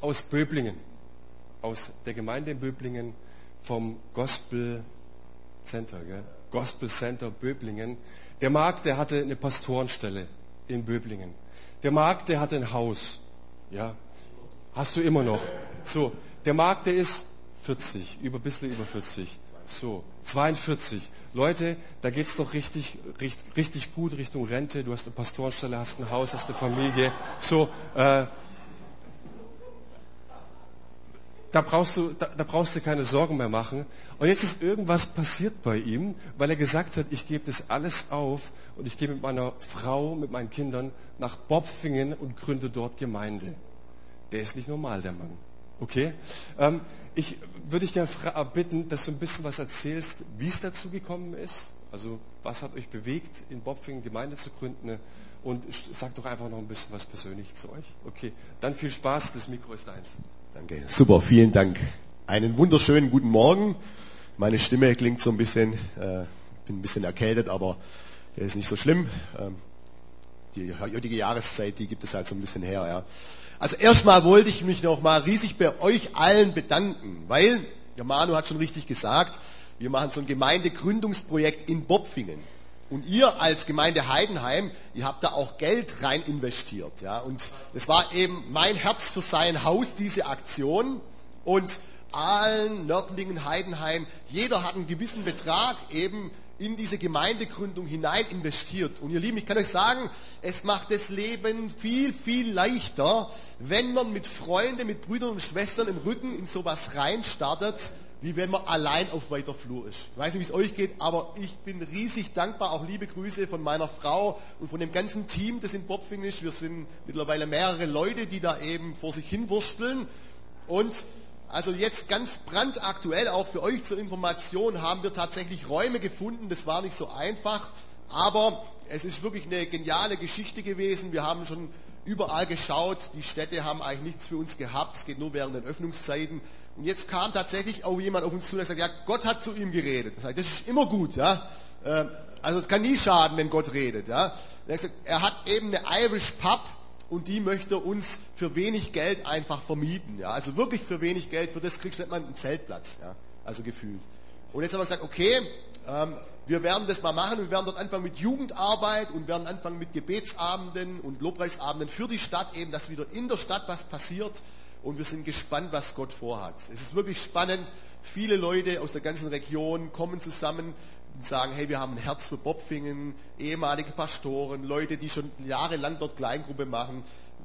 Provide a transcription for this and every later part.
aus Böblingen, aus der Gemeinde in Böblingen, vom Gospel Center, gell? Gospel Center Böblingen. Der Marc, der hatte eine Pastorenstelle in Böblingen. Der Marc, der hatte ein Haus, ja, hast du immer noch. So, der Marc, der ist 40, über bisschen über 40. So, 42. Leute, da geht's doch richtig, richtig, richtig gut Richtung Rente. Du hast eine Pastorenstelle, hast ein Haus, hast eine Familie. So, äh, da brauchst, du, da, da brauchst du keine Sorgen mehr machen. Und jetzt ist irgendwas passiert bei ihm, weil er gesagt hat, ich gebe das alles auf und ich gehe mit meiner Frau, mit meinen Kindern nach Bobfingen und gründe dort Gemeinde. Der ist nicht normal, der Mann. Okay? Ähm, ich würde dich gerne äh, bitten, dass du ein bisschen was erzählst, wie es dazu gekommen ist. Also, was hat euch bewegt, in Bobfingen Gemeinde zu gründen? Und sag doch einfach noch ein bisschen was persönlich zu euch. Okay, dann viel Spaß, das Mikro ist eins. Danke, super, vielen Dank. Einen wunderschönen guten Morgen. Meine Stimme klingt so ein bisschen, äh, bin ein bisschen erkältet, aber ist nicht so schlimm. Ähm, die heutige Jahreszeit, die gibt es halt so ein bisschen her. Ja. Also erstmal wollte ich mich noch mal riesig bei euch allen bedanken, weil, der Manu hat schon richtig gesagt, wir machen so ein Gemeindegründungsprojekt in Bobfingen. Und ihr als Gemeinde Heidenheim, ihr habt da auch Geld rein investiert. Ja? Und das war eben mein Herz für sein Haus, diese Aktion. Und allen Nördlingen, Heidenheim, jeder hat einen gewissen Betrag eben in diese Gemeindegründung hinein investiert. Und ihr Lieben, ich kann euch sagen, es macht das Leben viel, viel leichter, wenn man mit Freunden, mit Brüdern und Schwestern im Rücken in sowas reinstartet, wie wenn man allein auf weiter Flur ist. Ich weiß nicht, wie es euch geht, aber ich bin riesig dankbar. Auch liebe Grüße von meiner Frau und von dem ganzen Team, das in Bobfing ist. Wir sind mittlerweile mehrere Leute, die da eben vor sich hin wursteln. Und also jetzt ganz brandaktuell auch für euch zur Information haben wir tatsächlich Räume gefunden. Das war nicht so einfach, aber es ist wirklich eine geniale Geschichte gewesen. Wir haben schon überall geschaut. Die Städte haben eigentlich nichts für uns gehabt. Es geht nur während den Öffnungszeiten. Und jetzt kam tatsächlich auch jemand auf uns zu, der sagt, ja, Gott hat zu ihm geredet. Das ist immer gut, ja. Ähm, also es kann nie schaden, wenn Gott redet, ja. Er hat, eben eine Irish Pub und die möchte uns für wenig Geld einfach vermieten, ja. Also wirklich für wenig Geld, für das kriegst du nicht mal einen Zeltplatz, ja. Also gefühlt. Und jetzt haben wir gesagt, okay, ähm, wir werden das mal machen. Wir werden dort anfangen mit Jugendarbeit und werden anfangen mit Gebetsabenden und Lobpreisabenden für die Stadt, eben, dass wieder in der Stadt was passiert und wir sind gespannt, was Gott vorhat. Es ist wirklich spannend. Viele Leute aus der ganzen Region kommen zusammen und sagen, hey, wir haben ein Herz für Bobfingen, ehemalige Pastoren, Leute, die schon jahrelang dort Kleingruppe machen.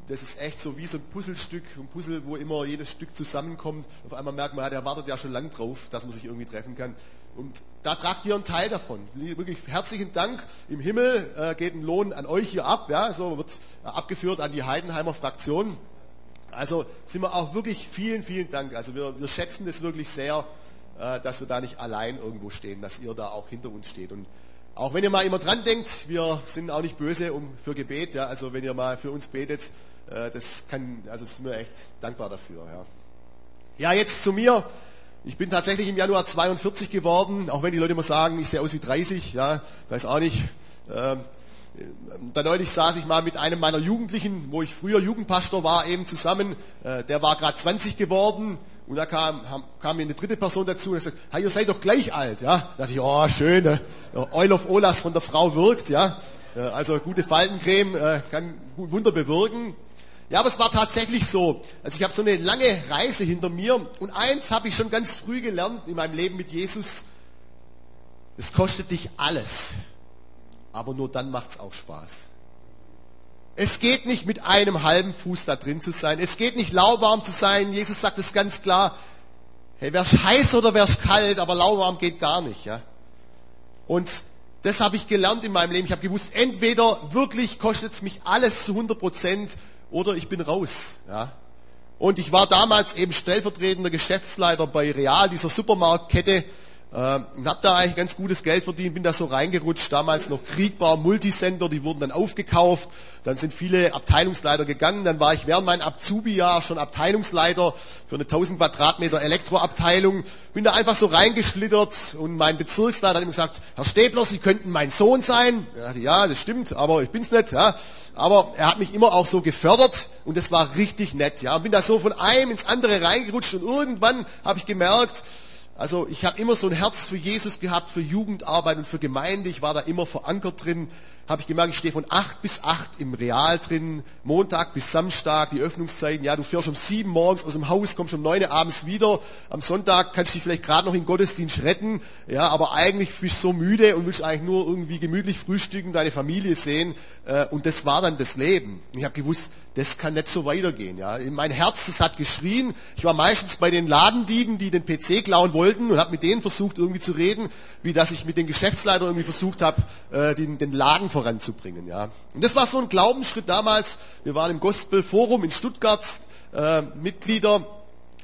Das ist echt so wie so ein Puzzlestück, ein Puzzle, wo immer jedes Stück zusammenkommt. Auf einmal merkt man, der wartet ja schon lang drauf, dass man sich irgendwie treffen kann. Und da tragt ihr einen Teil davon. Wirklich herzlichen Dank. Im Himmel äh, geht ein Lohn an euch hier ab. Ja, so wird abgeführt an die Heidenheimer Fraktion. Also sind wir auch wirklich vielen, vielen Dank. Also wir, wir schätzen das wirklich sehr, äh, dass wir da nicht allein irgendwo stehen, dass ihr da auch hinter uns steht. Und auch wenn ihr mal immer dran denkt, wir sind auch nicht böse um für Gebet. Ja, also wenn ihr mal für uns betet, äh, das kann, also sind wir echt dankbar dafür. Ja. ja, jetzt zu mir. Ich bin tatsächlich im Januar 42 geworden, auch wenn die Leute immer sagen, ich sehe aus wie 30. Ja, weiß auch nicht. Ähm, da neulich saß ich mal mit einem meiner Jugendlichen, wo ich früher Jugendpastor war, eben zusammen. Äh, der war gerade 20 geworden und da kam, kam mir eine dritte Person dazu und sagte, hey, ihr seid doch gleich alt. Ja, da dachte ich, oh schön, äh, Oil of Olas von der Frau wirkt. Ja, äh, also gute Faltencreme äh, kann Wunder bewirken. Ja, aber es war tatsächlich so. Also ich habe so eine lange Reise hinter mir und eins habe ich schon ganz früh gelernt in meinem Leben mit Jesus. Es kostet dich alles aber nur dann macht es auch Spaß. Es geht nicht mit einem halben Fuß da drin zu sein. Es geht nicht lauwarm zu sein. Jesus sagt es ganz klar. Hey, wär's heiß oder wär's kalt, aber lauwarm geht gar nicht, ja. Und das habe ich gelernt in meinem Leben. Ich habe gewusst, entweder wirklich kostet es mich alles zu 100 Prozent oder ich bin raus, ja. Und ich war damals eben stellvertretender Geschäftsleiter bei Real, dieser Supermarktkette äh, und habe da eigentlich ganz gutes Geld verdient, bin da so reingerutscht, damals noch Kriegbar, Multisender, die wurden dann aufgekauft, dann sind viele Abteilungsleiter gegangen, dann war ich während meinem Azubi-Jahr schon Abteilungsleiter für eine 1000 Quadratmeter Elektroabteilung, bin da einfach so reingeschlittert und mein Bezirksleiter hat immer gesagt, Herr Stäbler, Sie könnten mein Sohn sein. Dachte, ja, das stimmt, aber ich bin's nicht. Ja. Aber er hat mich immer auch so gefördert und das war richtig nett. Ja, bin da so von einem ins andere reingerutscht und irgendwann habe ich gemerkt, also ich habe immer so ein Herz für Jesus gehabt, für Jugendarbeit und für Gemeinde. Ich war da immer verankert drin. Habe ich gemerkt, ich stehe von acht bis acht im Real drin, Montag bis Samstag, die Öffnungszeiten. Ja, du fährst um sieben morgens aus dem Haus, kommst um neun abends wieder. Am Sonntag kannst du dich vielleicht gerade noch in Gottesdienst retten. Ja, aber eigentlich bist du so müde und willst eigentlich nur irgendwie gemütlich frühstücken, deine Familie sehen. Äh, und das war dann das Leben. Ich habe gewusst, das kann nicht so weitergehen. Ja. Mein Herz, das hat geschrien. Ich war meistens bei den Ladendieben, die den PC klauen wollten und habe mit denen versucht irgendwie zu reden, wie dass ich mit den Geschäftsleitern irgendwie versucht habe, äh, den, den Laden voranzubringen. Ja. Und das war so ein Glaubensschritt damals. Wir waren im Gospel Forum in Stuttgart, äh, Mitglieder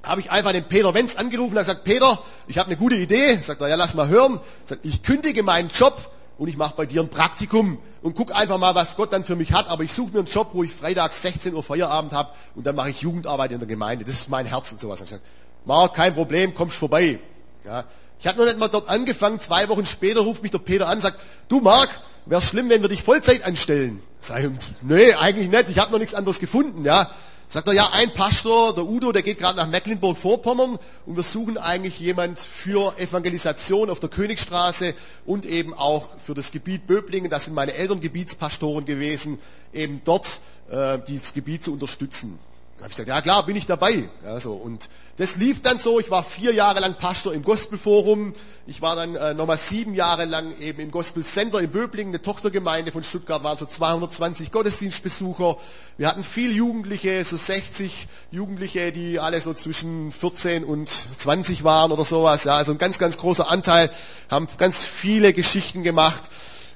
habe ich einfach den Peter Wenz angerufen und gesagt, Peter, ich habe eine gute Idee. Sagt er, ja, lass mal hören. Sagt, ich kündige meinen Job und ich mache bei dir ein Praktikum und guck einfach mal, was Gott dann für mich hat. Aber ich suche mir einen Job, wo ich freitags 16 Uhr Feierabend habe und dann mache ich Jugendarbeit in der Gemeinde. Das ist mein Herz und sowas. Ich gesagt, Mark, kein Problem, kommst vorbei. Ja. Ich hatte noch nicht mal dort angefangen. Zwei Wochen später ruft mich der Peter an und sagt, du Mark, wäre schlimm, wenn wir dich Vollzeit anstellen. Sag ich, nee, eigentlich nicht. Ich habe noch nichts anderes gefunden. Ja. Sagt er, ja, ein Pastor, der Udo, der geht gerade nach Mecklenburg-Vorpommern und wir suchen eigentlich jemand für Evangelisation auf der Königstraße und eben auch für das Gebiet Böblingen, das sind meine Eltern Gebietspastoren gewesen, eben dort äh, dieses Gebiet zu unterstützen. Da habe ich gesagt, ja klar, bin ich dabei. Ja, so. Und das lief dann so, ich war vier Jahre lang Pastor im Gospelforum, ich war dann äh, nochmal sieben Jahre lang eben im Gospel Center in Böblingen, eine Tochtergemeinde von Stuttgart, waren so 220 Gottesdienstbesucher. Wir hatten viel Jugendliche, so 60 Jugendliche, die alle so zwischen 14 und 20 waren oder sowas. Ja, also ein ganz, ganz großer Anteil, haben ganz viele Geschichten gemacht.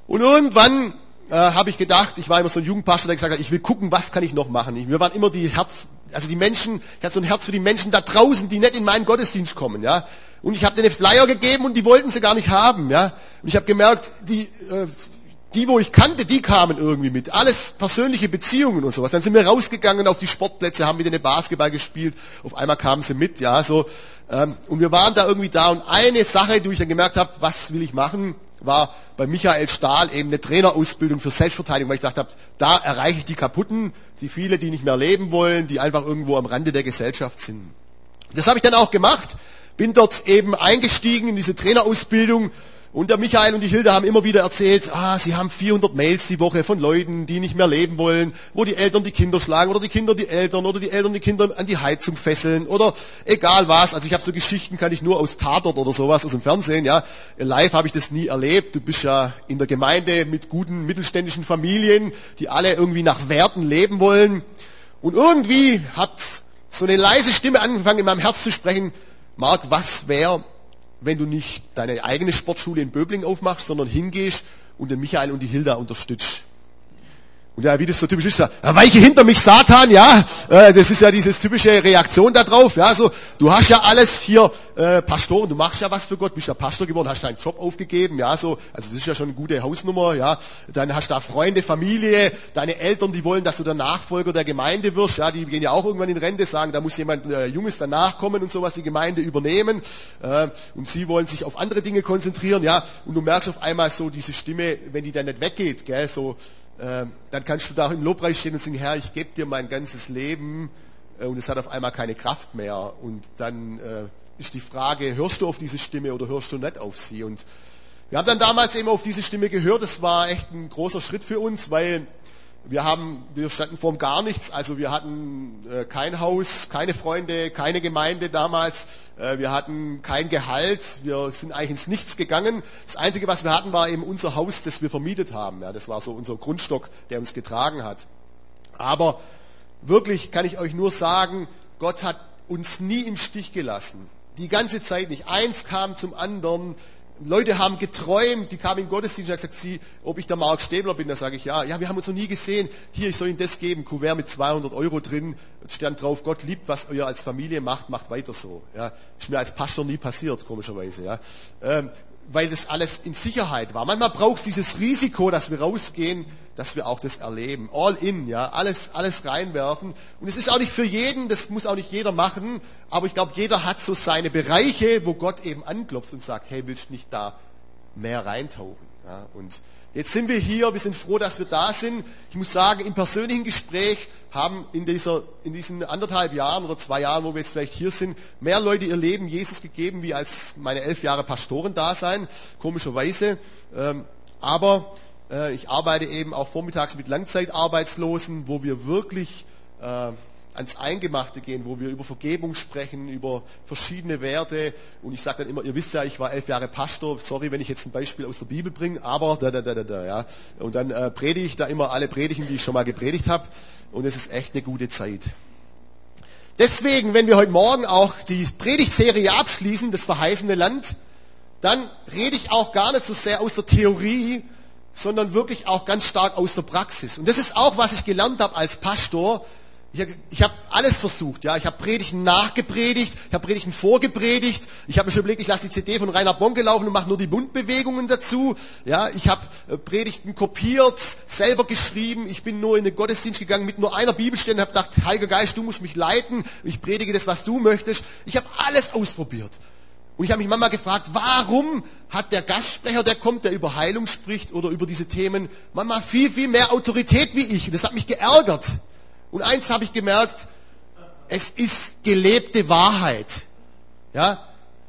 Und irgendwann äh, habe ich gedacht, ich war immer so ein Jugendpastor, der gesagt hat, ich will gucken, was kann ich noch machen. Wir waren immer die Herz, also die Menschen, ich hatte so ein Herz für die Menschen da draußen, die nicht in meinen Gottesdienst kommen, ja. Und ich habe denen Flyer gegeben und die wollten sie gar nicht haben, ja. Und ich habe gemerkt, die, äh, die, wo ich kannte, die kamen irgendwie mit. Alles persönliche Beziehungen und sowas. Dann sind wir rausgegangen auf die Sportplätze, haben mit denen Basketball gespielt. Auf einmal kamen sie mit, ja, so. Ähm, und wir waren da irgendwie da. Und eine Sache, die ich dann gemerkt habe, was will ich machen, war bei Michael Stahl eben eine Trainerausbildung für Selbstverteidigung, weil ich dachte, da erreiche ich die Kaputten, die viele, die nicht mehr leben wollen, die einfach irgendwo am Rande der Gesellschaft sind. Das habe ich dann auch gemacht, bin dort eben eingestiegen in diese Trainerausbildung und der Michael und die Hilde haben immer wieder erzählt, ah, sie haben 400 Mails die Woche von Leuten, die nicht mehr leben wollen, wo die Eltern die Kinder schlagen oder die Kinder die Eltern oder die Eltern die Kinder an die Heizung fesseln oder egal was. Also ich habe so Geschichten, kann ich nur aus Tatort oder sowas aus dem Fernsehen. Ja, live habe ich das nie erlebt. Du bist ja in der Gemeinde mit guten mittelständischen Familien, die alle irgendwie nach Werten leben wollen. Und irgendwie hat so eine leise Stimme angefangen in meinem Herz zu sprechen. Mark, was wäre, wenn du nicht deine eigene Sportschule in Böbling aufmachst, sondern hingehst und den Michael und die Hilda unterstützt. Und ja, wie das so typisch ist, ja, weiche hinter mich Satan, ja, äh, das ist ja diese typische Reaktion darauf, ja, so, du hast ja alles hier, äh, Pastor, und du machst ja was für Gott, bist ja Pastor geworden, hast deinen Job aufgegeben, ja, so, also das ist ja schon eine gute Hausnummer, ja, dann hast du da Freunde, Familie, deine Eltern, die wollen, dass du der Nachfolger der Gemeinde wirst, ja, die gehen ja auch irgendwann in Rente, sagen, da muss jemand äh, Junges danach kommen und sowas, die Gemeinde übernehmen, äh, und sie wollen sich auf andere Dinge konzentrieren, ja, und du merkst auf einmal so diese Stimme, wenn die dann nicht weggeht, gell, so, dann kannst du da im Lobpreis stehen und sagen, Herr, ich gebe dir mein ganzes Leben äh, und es hat auf einmal keine Kraft mehr. Und dann äh, ist die Frage, hörst du auf diese Stimme oder hörst du nicht auf sie? Und wir haben dann damals eben auf diese Stimme gehört. Das war echt ein großer Schritt für uns, weil wir haben, wir standen vor gar nichts. Also wir hatten äh, kein Haus, keine Freunde, keine Gemeinde damals. Äh, wir hatten kein Gehalt. Wir sind eigentlich ins Nichts gegangen. Das Einzige, was wir hatten, war eben unser Haus, das wir vermietet haben. Ja, das war so unser Grundstock, der uns getragen hat. Aber wirklich kann ich euch nur sagen, Gott hat uns nie im Stich gelassen. Die ganze Zeit nicht. Eins kam zum anderen Leute haben geträumt, die kamen im Gottesdienst und haben gesagt, sie, ob ich der Mark Stäbler bin. Da sage ich, ja, ja, wir haben uns noch nie gesehen. Hier, ich soll Ihnen das geben, Kuvert mit 200 Euro drin, stand drauf, Gott liebt, was ihr als Familie macht, macht weiter so. Ja, ist mir als Pastor nie passiert, komischerweise. Ja. Ähm, weil das alles in Sicherheit war. Manchmal braucht es dieses Risiko, dass wir rausgehen, dass wir auch das erleben. All in, ja, alles, alles reinwerfen. Und es ist auch nicht für jeden, das muss auch nicht jeder machen, aber ich glaube, jeder hat so seine Bereiche, wo Gott eben anklopft und sagt, hey, willst du nicht da mehr reintauchen? Ja, und Jetzt sind wir hier, wir sind froh, dass wir da sind. Ich muss sagen, im persönlichen Gespräch haben in, dieser, in diesen anderthalb Jahren oder zwei Jahren, wo wir jetzt vielleicht hier sind, mehr Leute ihr Leben Jesus gegeben, wie als meine elf Jahre Pastoren da sein, komischerweise. Ähm, aber äh, ich arbeite eben auch vormittags mit Langzeitarbeitslosen, wo wir wirklich äh, ans Eingemachte gehen, wo wir über Vergebung sprechen, über verschiedene Werte. Und ich sage dann immer, ihr wisst ja, ich war elf Jahre Pastor, sorry, wenn ich jetzt ein Beispiel aus der Bibel bringe, aber da, da, da, da, da, ja. Und dann äh, predige ich da immer alle Predigen, die ich schon mal gepredigt habe. Und es ist echt eine gute Zeit. Deswegen, wenn wir heute Morgen auch die Predigtserie abschließen, das verheißene Land, dann rede ich auch gar nicht so sehr aus der Theorie, sondern wirklich auch ganz stark aus der Praxis. Und das ist auch, was ich gelernt habe als Pastor, ich, ich habe alles versucht, ja. Ich habe Predigten nachgepredigt, ich habe Predigten vorgepredigt. Ich habe mir schon überlegt, ich lasse die CD von Rainer Bonke laufen und mache nur die Mundbewegungen dazu. Ja, ich habe äh, Predigten kopiert, selber geschrieben. Ich bin nur in den Gottesdienst gegangen mit nur einer Bibelstelle und habe gedacht, Heiliger Geist, du musst mich leiten. Ich predige das, was du möchtest. Ich habe alles ausprobiert. Und ich habe mich manchmal gefragt, warum hat der Gastsprecher, der kommt, der über Heilung spricht oder über diese Themen, manchmal viel, viel mehr Autorität wie ich. Und das hat mich geärgert. Und eins habe ich gemerkt, es ist gelebte Wahrheit. Ja?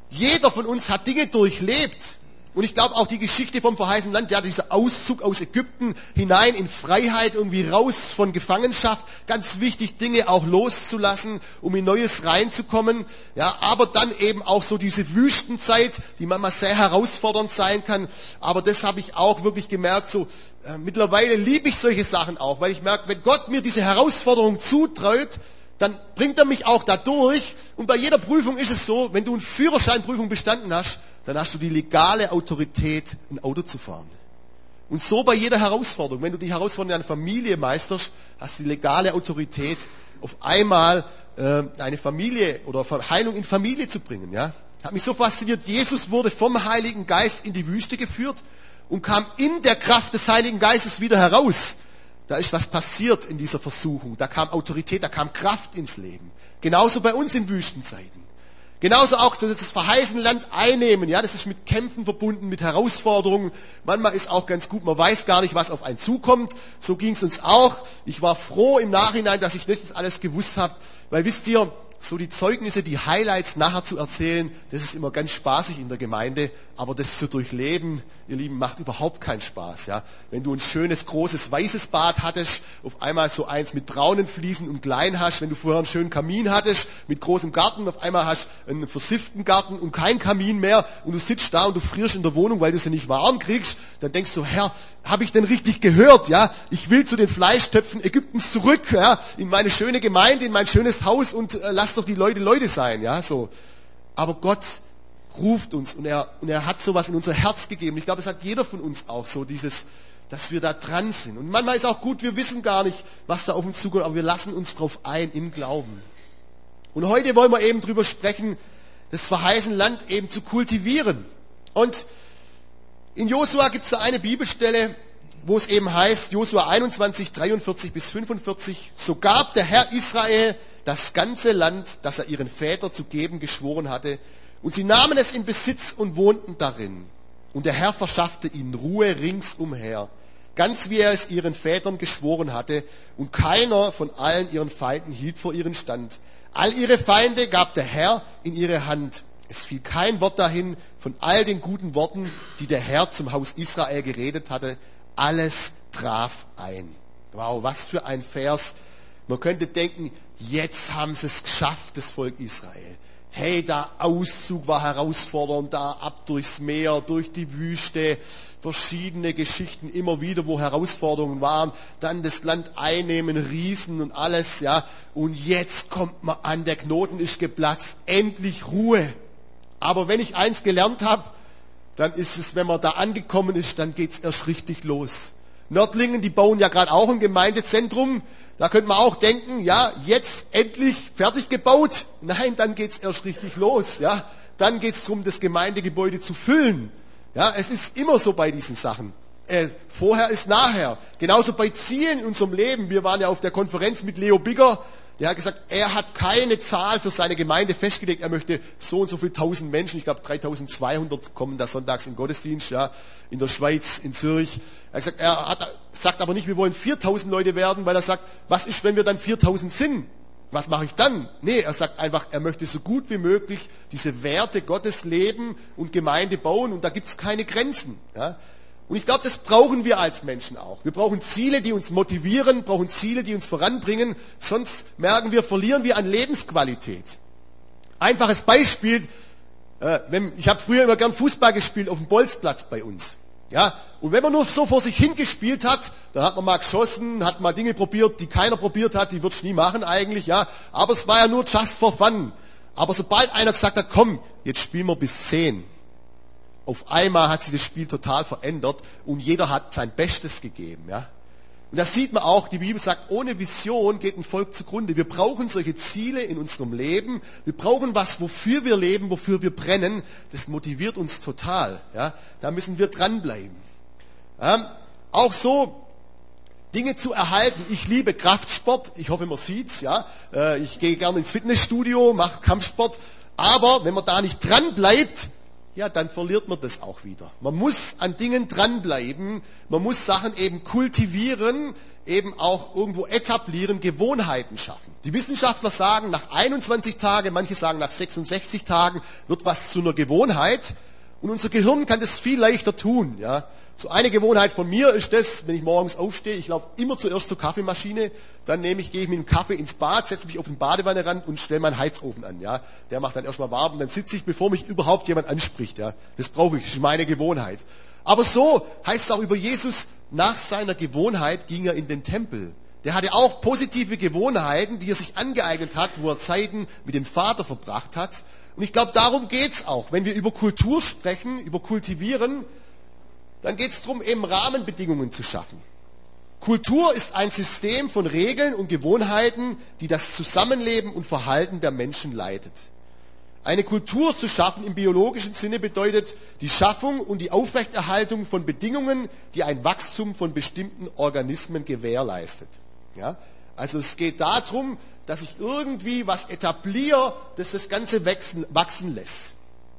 Jeder von uns hat Dinge durchlebt. Und ich glaube auch die Geschichte vom verheißenen Land, ja, dieser Auszug aus Ägypten hinein in Freiheit, irgendwie raus von Gefangenschaft, ganz wichtig, Dinge auch loszulassen, um in Neues reinzukommen. Ja, aber dann eben auch so diese Wüstenzeit, die manchmal sehr herausfordernd sein kann. Aber das habe ich auch wirklich gemerkt, so, äh, mittlerweile liebe ich solche Sachen auch, weil ich merke, wenn Gott mir diese Herausforderung zutraut, dann bringt er mich auch da durch. Und bei jeder Prüfung ist es so, wenn du eine Führerscheinprüfung bestanden hast, dann hast du die legale Autorität, ein Auto zu fahren. Und so bei jeder Herausforderung. Wenn du die Herausforderung in einer Familie meisterst, hast du die legale Autorität, auf einmal äh, eine Familie oder Heilung in Familie zu bringen. Ja? Hat mich so fasziniert. Jesus wurde vom Heiligen Geist in die Wüste geführt und kam in der Kraft des Heiligen Geistes wieder heraus. Da ist was passiert in dieser Versuchung. Da kam Autorität, da kam Kraft ins Leben. Genauso bei uns in Wüstenzeiten. Genauso auch das verheißene Land einnehmen. Ja, das ist mit Kämpfen verbunden, mit Herausforderungen. Manchmal ist auch ganz gut, man weiß gar nicht, was auf einen zukommt. So ging es uns auch. Ich war froh im Nachhinein, dass ich nicht alles gewusst habe. Weil wisst ihr, so die Zeugnisse, die Highlights nachher zu erzählen, das ist immer ganz spaßig in der Gemeinde, aber das zu durchleben, ihr Lieben, macht überhaupt keinen Spaß. Ja? Wenn du ein schönes, großes, weißes Bad hattest, auf einmal so eins mit braunen Fliesen und klein hast, wenn du vorher einen schönen Kamin hattest, mit großem Garten, auf einmal hast einen versifften Garten und kein Kamin mehr und du sitzt da und du frierst in der Wohnung, weil du sie nicht warm kriegst, dann denkst du, Herr, habe ich denn richtig gehört? Ja, ich will zu den Fleischtöpfen Ägyptens zurück, ja, in meine schöne Gemeinde, in mein schönes Haus und äh, lass doch die Leute Leute sein, ja, so. Aber Gott ruft uns und er, und er hat sowas in unser Herz gegeben. Ich glaube, es hat jeder von uns auch so dieses, dass wir da dran sind. Und manchmal ist auch gut, wir wissen gar nicht, was da auf uns zukommt, aber wir lassen uns drauf ein im Glauben. Und heute wollen wir eben drüber sprechen, das verheißene Land eben zu kultivieren. Und in Josua gibt es da eine Bibelstelle, wo es eben heißt, Josua 21, 43 bis 45, so gab der Herr Israel das ganze Land, das er ihren Vätern zu geben geschworen hatte, und sie nahmen es in Besitz und wohnten darin. Und der Herr verschaffte ihnen Ruhe ringsumher, ganz wie er es ihren Vätern geschworen hatte, und keiner von allen ihren Feinden hielt vor ihren Stand. All ihre Feinde gab der Herr in ihre Hand. Es fiel kein Wort dahin von all den guten Worten, die der Herr zum Haus Israel geredet hatte. Alles traf ein. Wow, was für ein Vers. Man könnte denken, jetzt haben sie es geschafft, das Volk Israel hey, der Auszug war herausfordernd, da ab durchs Meer, durch die Wüste, verschiedene Geschichten immer wieder, wo Herausforderungen waren, dann das Land einnehmen, Riesen und alles, ja. Und jetzt kommt man an, der Knoten ist geplatzt, endlich Ruhe. Aber wenn ich eins gelernt habe, dann ist es, wenn man da angekommen ist, dann geht's erst richtig los. Nördlingen, die bauen ja gerade auch ein Gemeindezentrum. Da könnte man auch denken, ja, jetzt endlich fertig gebaut. Nein, dann geht's erst richtig los. Ja, dann geht's darum, das Gemeindegebäude zu füllen. Ja, es ist immer so bei diesen Sachen. Äh, vorher ist nachher. Genauso bei Zielen in unserem Leben. Wir waren ja auf der Konferenz mit Leo Bigger. Der hat gesagt, er hat keine Zahl für seine Gemeinde festgelegt. Er möchte so und so viel tausend Menschen, ich glaube 3200 kommen da sonntags im Gottesdienst, ja, in der Schweiz, in Zürich. Er hat gesagt, er hat, sagt aber nicht, wir wollen 4000 Leute werden, weil er sagt, was ist, wenn wir dann 4000 sind? Was mache ich dann? Nee, er sagt einfach, er möchte so gut wie möglich diese Werte Gottes leben und Gemeinde bauen und da gibt es keine Grenzen. Ja. Und ich glaube, das brauchen wir als Menschen auch. Wir brauchen Ziele, die uns motivieren, brauchen Ziele, die uns voranbringen. Sonst merken wir, verlieren wir an Lebensqualität. Einfaches Beispiel. Äh, wenn, ich habe früher immer gern Fußball gespielt auf dem Bolzplatz bei uns. Ja, und wenn man nur so vor sich hingespielt hat, dann hat man mal geschossen, hat mal Dinge probiert, die keiner probiert hat, die würdest du nie machen eigentlich, ja. Aber es war ja nur just for fun. Aber sobald einer gesagt hat, komm, jetzt spielen wir bis zehn, auf einmal hat sich das Spiel total verändert und jeder hat sein Bestes gegeben. Ja? Und das sieht man auch, die Bibel sagt, ohne Vision geht ein Volk zugrunde. Wir brauchen solche Ziele in unserem Leben. Wir brauchen was, wofür wir leben, wofür wir brennen. Das motiviert uns total. Ja? Da müssen wir dranbleiben. Ja? Auch so, Dinge zu erhalten. Ich liebe Kraftsport. Ich hoffe, man sieht's. Ja? Äh, ich gehe gerne ins Fitnessstudio, mache Kampfsport. Aber wenn man da nicht dran bleibt, ja, dann verliert man das auch wieder. Man muss an Dingen dranbleiben, man muss Sachen eben kultivieren, eben auch irgendwo etablieren, Gewohnheiten schaffen. Die Wissenschaftler sagen, nach 21 Tagen, manche sagen nach 66 Tagen, wird was zu einer Gewohnheit. Und unser Gehirn kann das viel leichter tun. Ja. So eine Gewohnheit von mir ist das, wenn ich morgens aufstehe, ich laufe immer zuerst zur Kaffeemaschine, dann nehme ich, gehe ich mit dem Kaffee ins Bad, setze mich auf den Badewannenrand und stelle meinen Heizofen an. Ja. Der macht dann erstmal warm, dann sitze ich, bevor mich überhaupt jemand anspricht. Ja. Das brauche ich, das ist meine Gewohnheit. Aber so heißt es auch über Jesus, nach seiner Gewohnheit ging er in den Tempel. Der hatte auch positive Gewohnheiten, die er sich angeeignet hat, wo er Zeiten mit dem Vater verbracht hat. Und ich glaube, darum geht's auch. Wenn wir über Kultur sprechen, über Kultivieren, dann geht es darum, eben Rahmenbedingungen zu schaffen. Kultur ist ein System von Regeln und Gewohnheiten, die das Zusammenleben und Verhalten der Menschen leitet. Eine Kultur zu schaffen im biologischen Sinne bedeutet die Schaffung und die Aufrechterhaltung von Bedingungen, die ein Wachstum von bestimmten Organismen gewährleistet. Ja? Also es geht darum, dass ich irgendwie was etabliere, das das Ganze wachsen, wachsen lässt.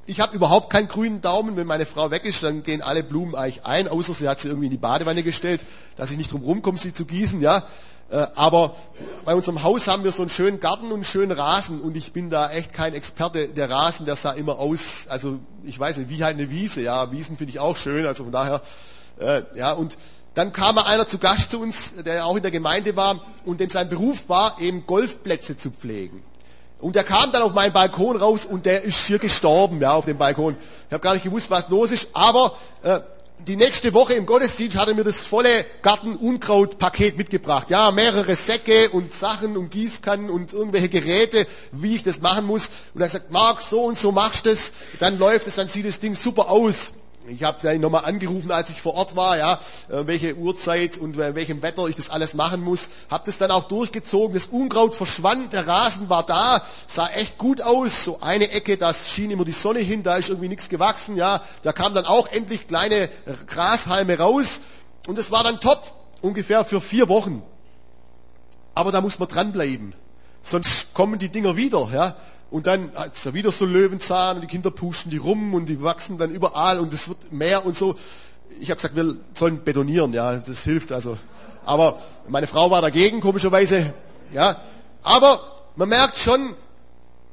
Ich habe überhaupt keinen grünen Daumen. Wenn meine Frau weg ist, dann gehen alle Blumen eigentlich ein, außer sie hat sie irgendwie in die Badewanne gestellt, dass ich nicht drum rumkomme, sie zu gießen. Ja, äh, aber bei unserem Haus haben wir so einen schönen Garten und einen schönen Rasen und ich bin da echt kein Experte. Der Rasen, der sah immer aus, also ich weiß nicht, wie halt eine Wiese. Ja, Wiesen finde ich auch schön. Also von daher, äh, ja und dann kam einer zu Gast zu uns, der auch in der Gemeinde war und dem sein Beruf war, eben Golfplätze zu pflegen. Und der kam dann auf meinen Balkon raus und der ist hier gestorben, ja, auf dem Balkon. Ich habe gar nicht gewusst, was los ist, aber äh, die nächste Woche im Gottesdienst hat er mir das volle Garten-Unkraut-Paket mitgebracht. Ja, mehrere Säcke und Sachen und Gießkannen und irgendwelche Geräte, wie ich das machen muss. Und er hat gesagt, Marc, so und so machst du das, dann läuft es, dann sieht das Ding super aus. Ich habe ihn nochmal angerufen, als ich vor Ort war, ja, äh, welche Uhrzeit und bei welchem Wetter ich das alles machen muss. Habe das dann auch durchgezogen. Das Unkraut verschwand, der Rasen war da, sah echt gut aus. So eine Ecke, das schien immer die Sonne hin, da ist irgendwie nichts gewachsen, ja. Da kamen dann auch endlich kleine Grashalme raus und es war dann top, ungefähr für vier Wochen. Aber da muss man dranbleiben, sonst kommen die Dinger wieder, ja. Und dann ist da wieder so Löwenzahn und die Kinder pushen die rum und die wachsen dann überall und es wird mehr und so. Ich habe gesagt, wir sollen betonieren, ja, das hilft also. Aber meine Frau war dagegen, komischerweise, ja. Aber man merkt schon,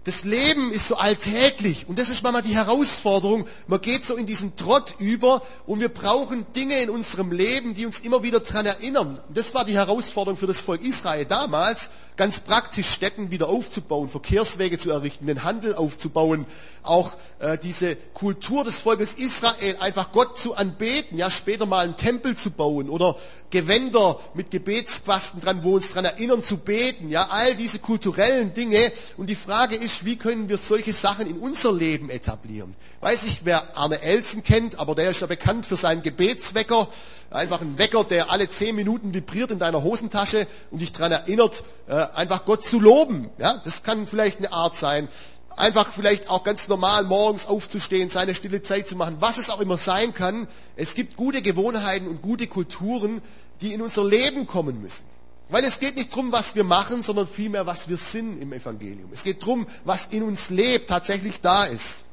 das Leben ist so alltäglich und das ist manchmal die Herausforderung. Man geht so in diesen Trott über und wir brauchen Dinge in unserem Leben, die uns immer wieder daran erinnern. Und das war die Herausforderung für das Volk Israel damals ganz praktisch Städten wieder aufzubauen, Verkehrswege zu errichten, den Handel aufzubauen, auch äh, diese Kultur des Volkes Israel, einfach Gott zu anbeten, ja später mal einen Tempel zu bauen oder Gewänder mit Gebetsquasten dran, wo uns daran erinnern zu beten, ja all diese kulturellen Dinge. Und die Frage ist, wie können wir solche Sachen in unser Leben etablieren? Weiß ich, wer Arne Elsen kennt, aber der ist ja bekannt für seinen Gebetswecker. Einfach ein Wecker, der alle zehn Minuten vibriert in deiner Hosentasche und dich daran erinnert, äh, einfach Gott zu loben. Ja, das kann vielleicht eine Art sein. Einfach vielleicht auch ganz normal morgens aufzustehen, seine stille Zeit zu machen, was es auch immer sein kann. Es gibt gute Gewohnheiten und gute Kulturen, die in unser Leben kommen müssen. Weil es geht nicht darum, was wir machen, sondern vielmehr, was wir sind im Evangelium. Es geht darum, was in uns lebt, tatsächlich da ist.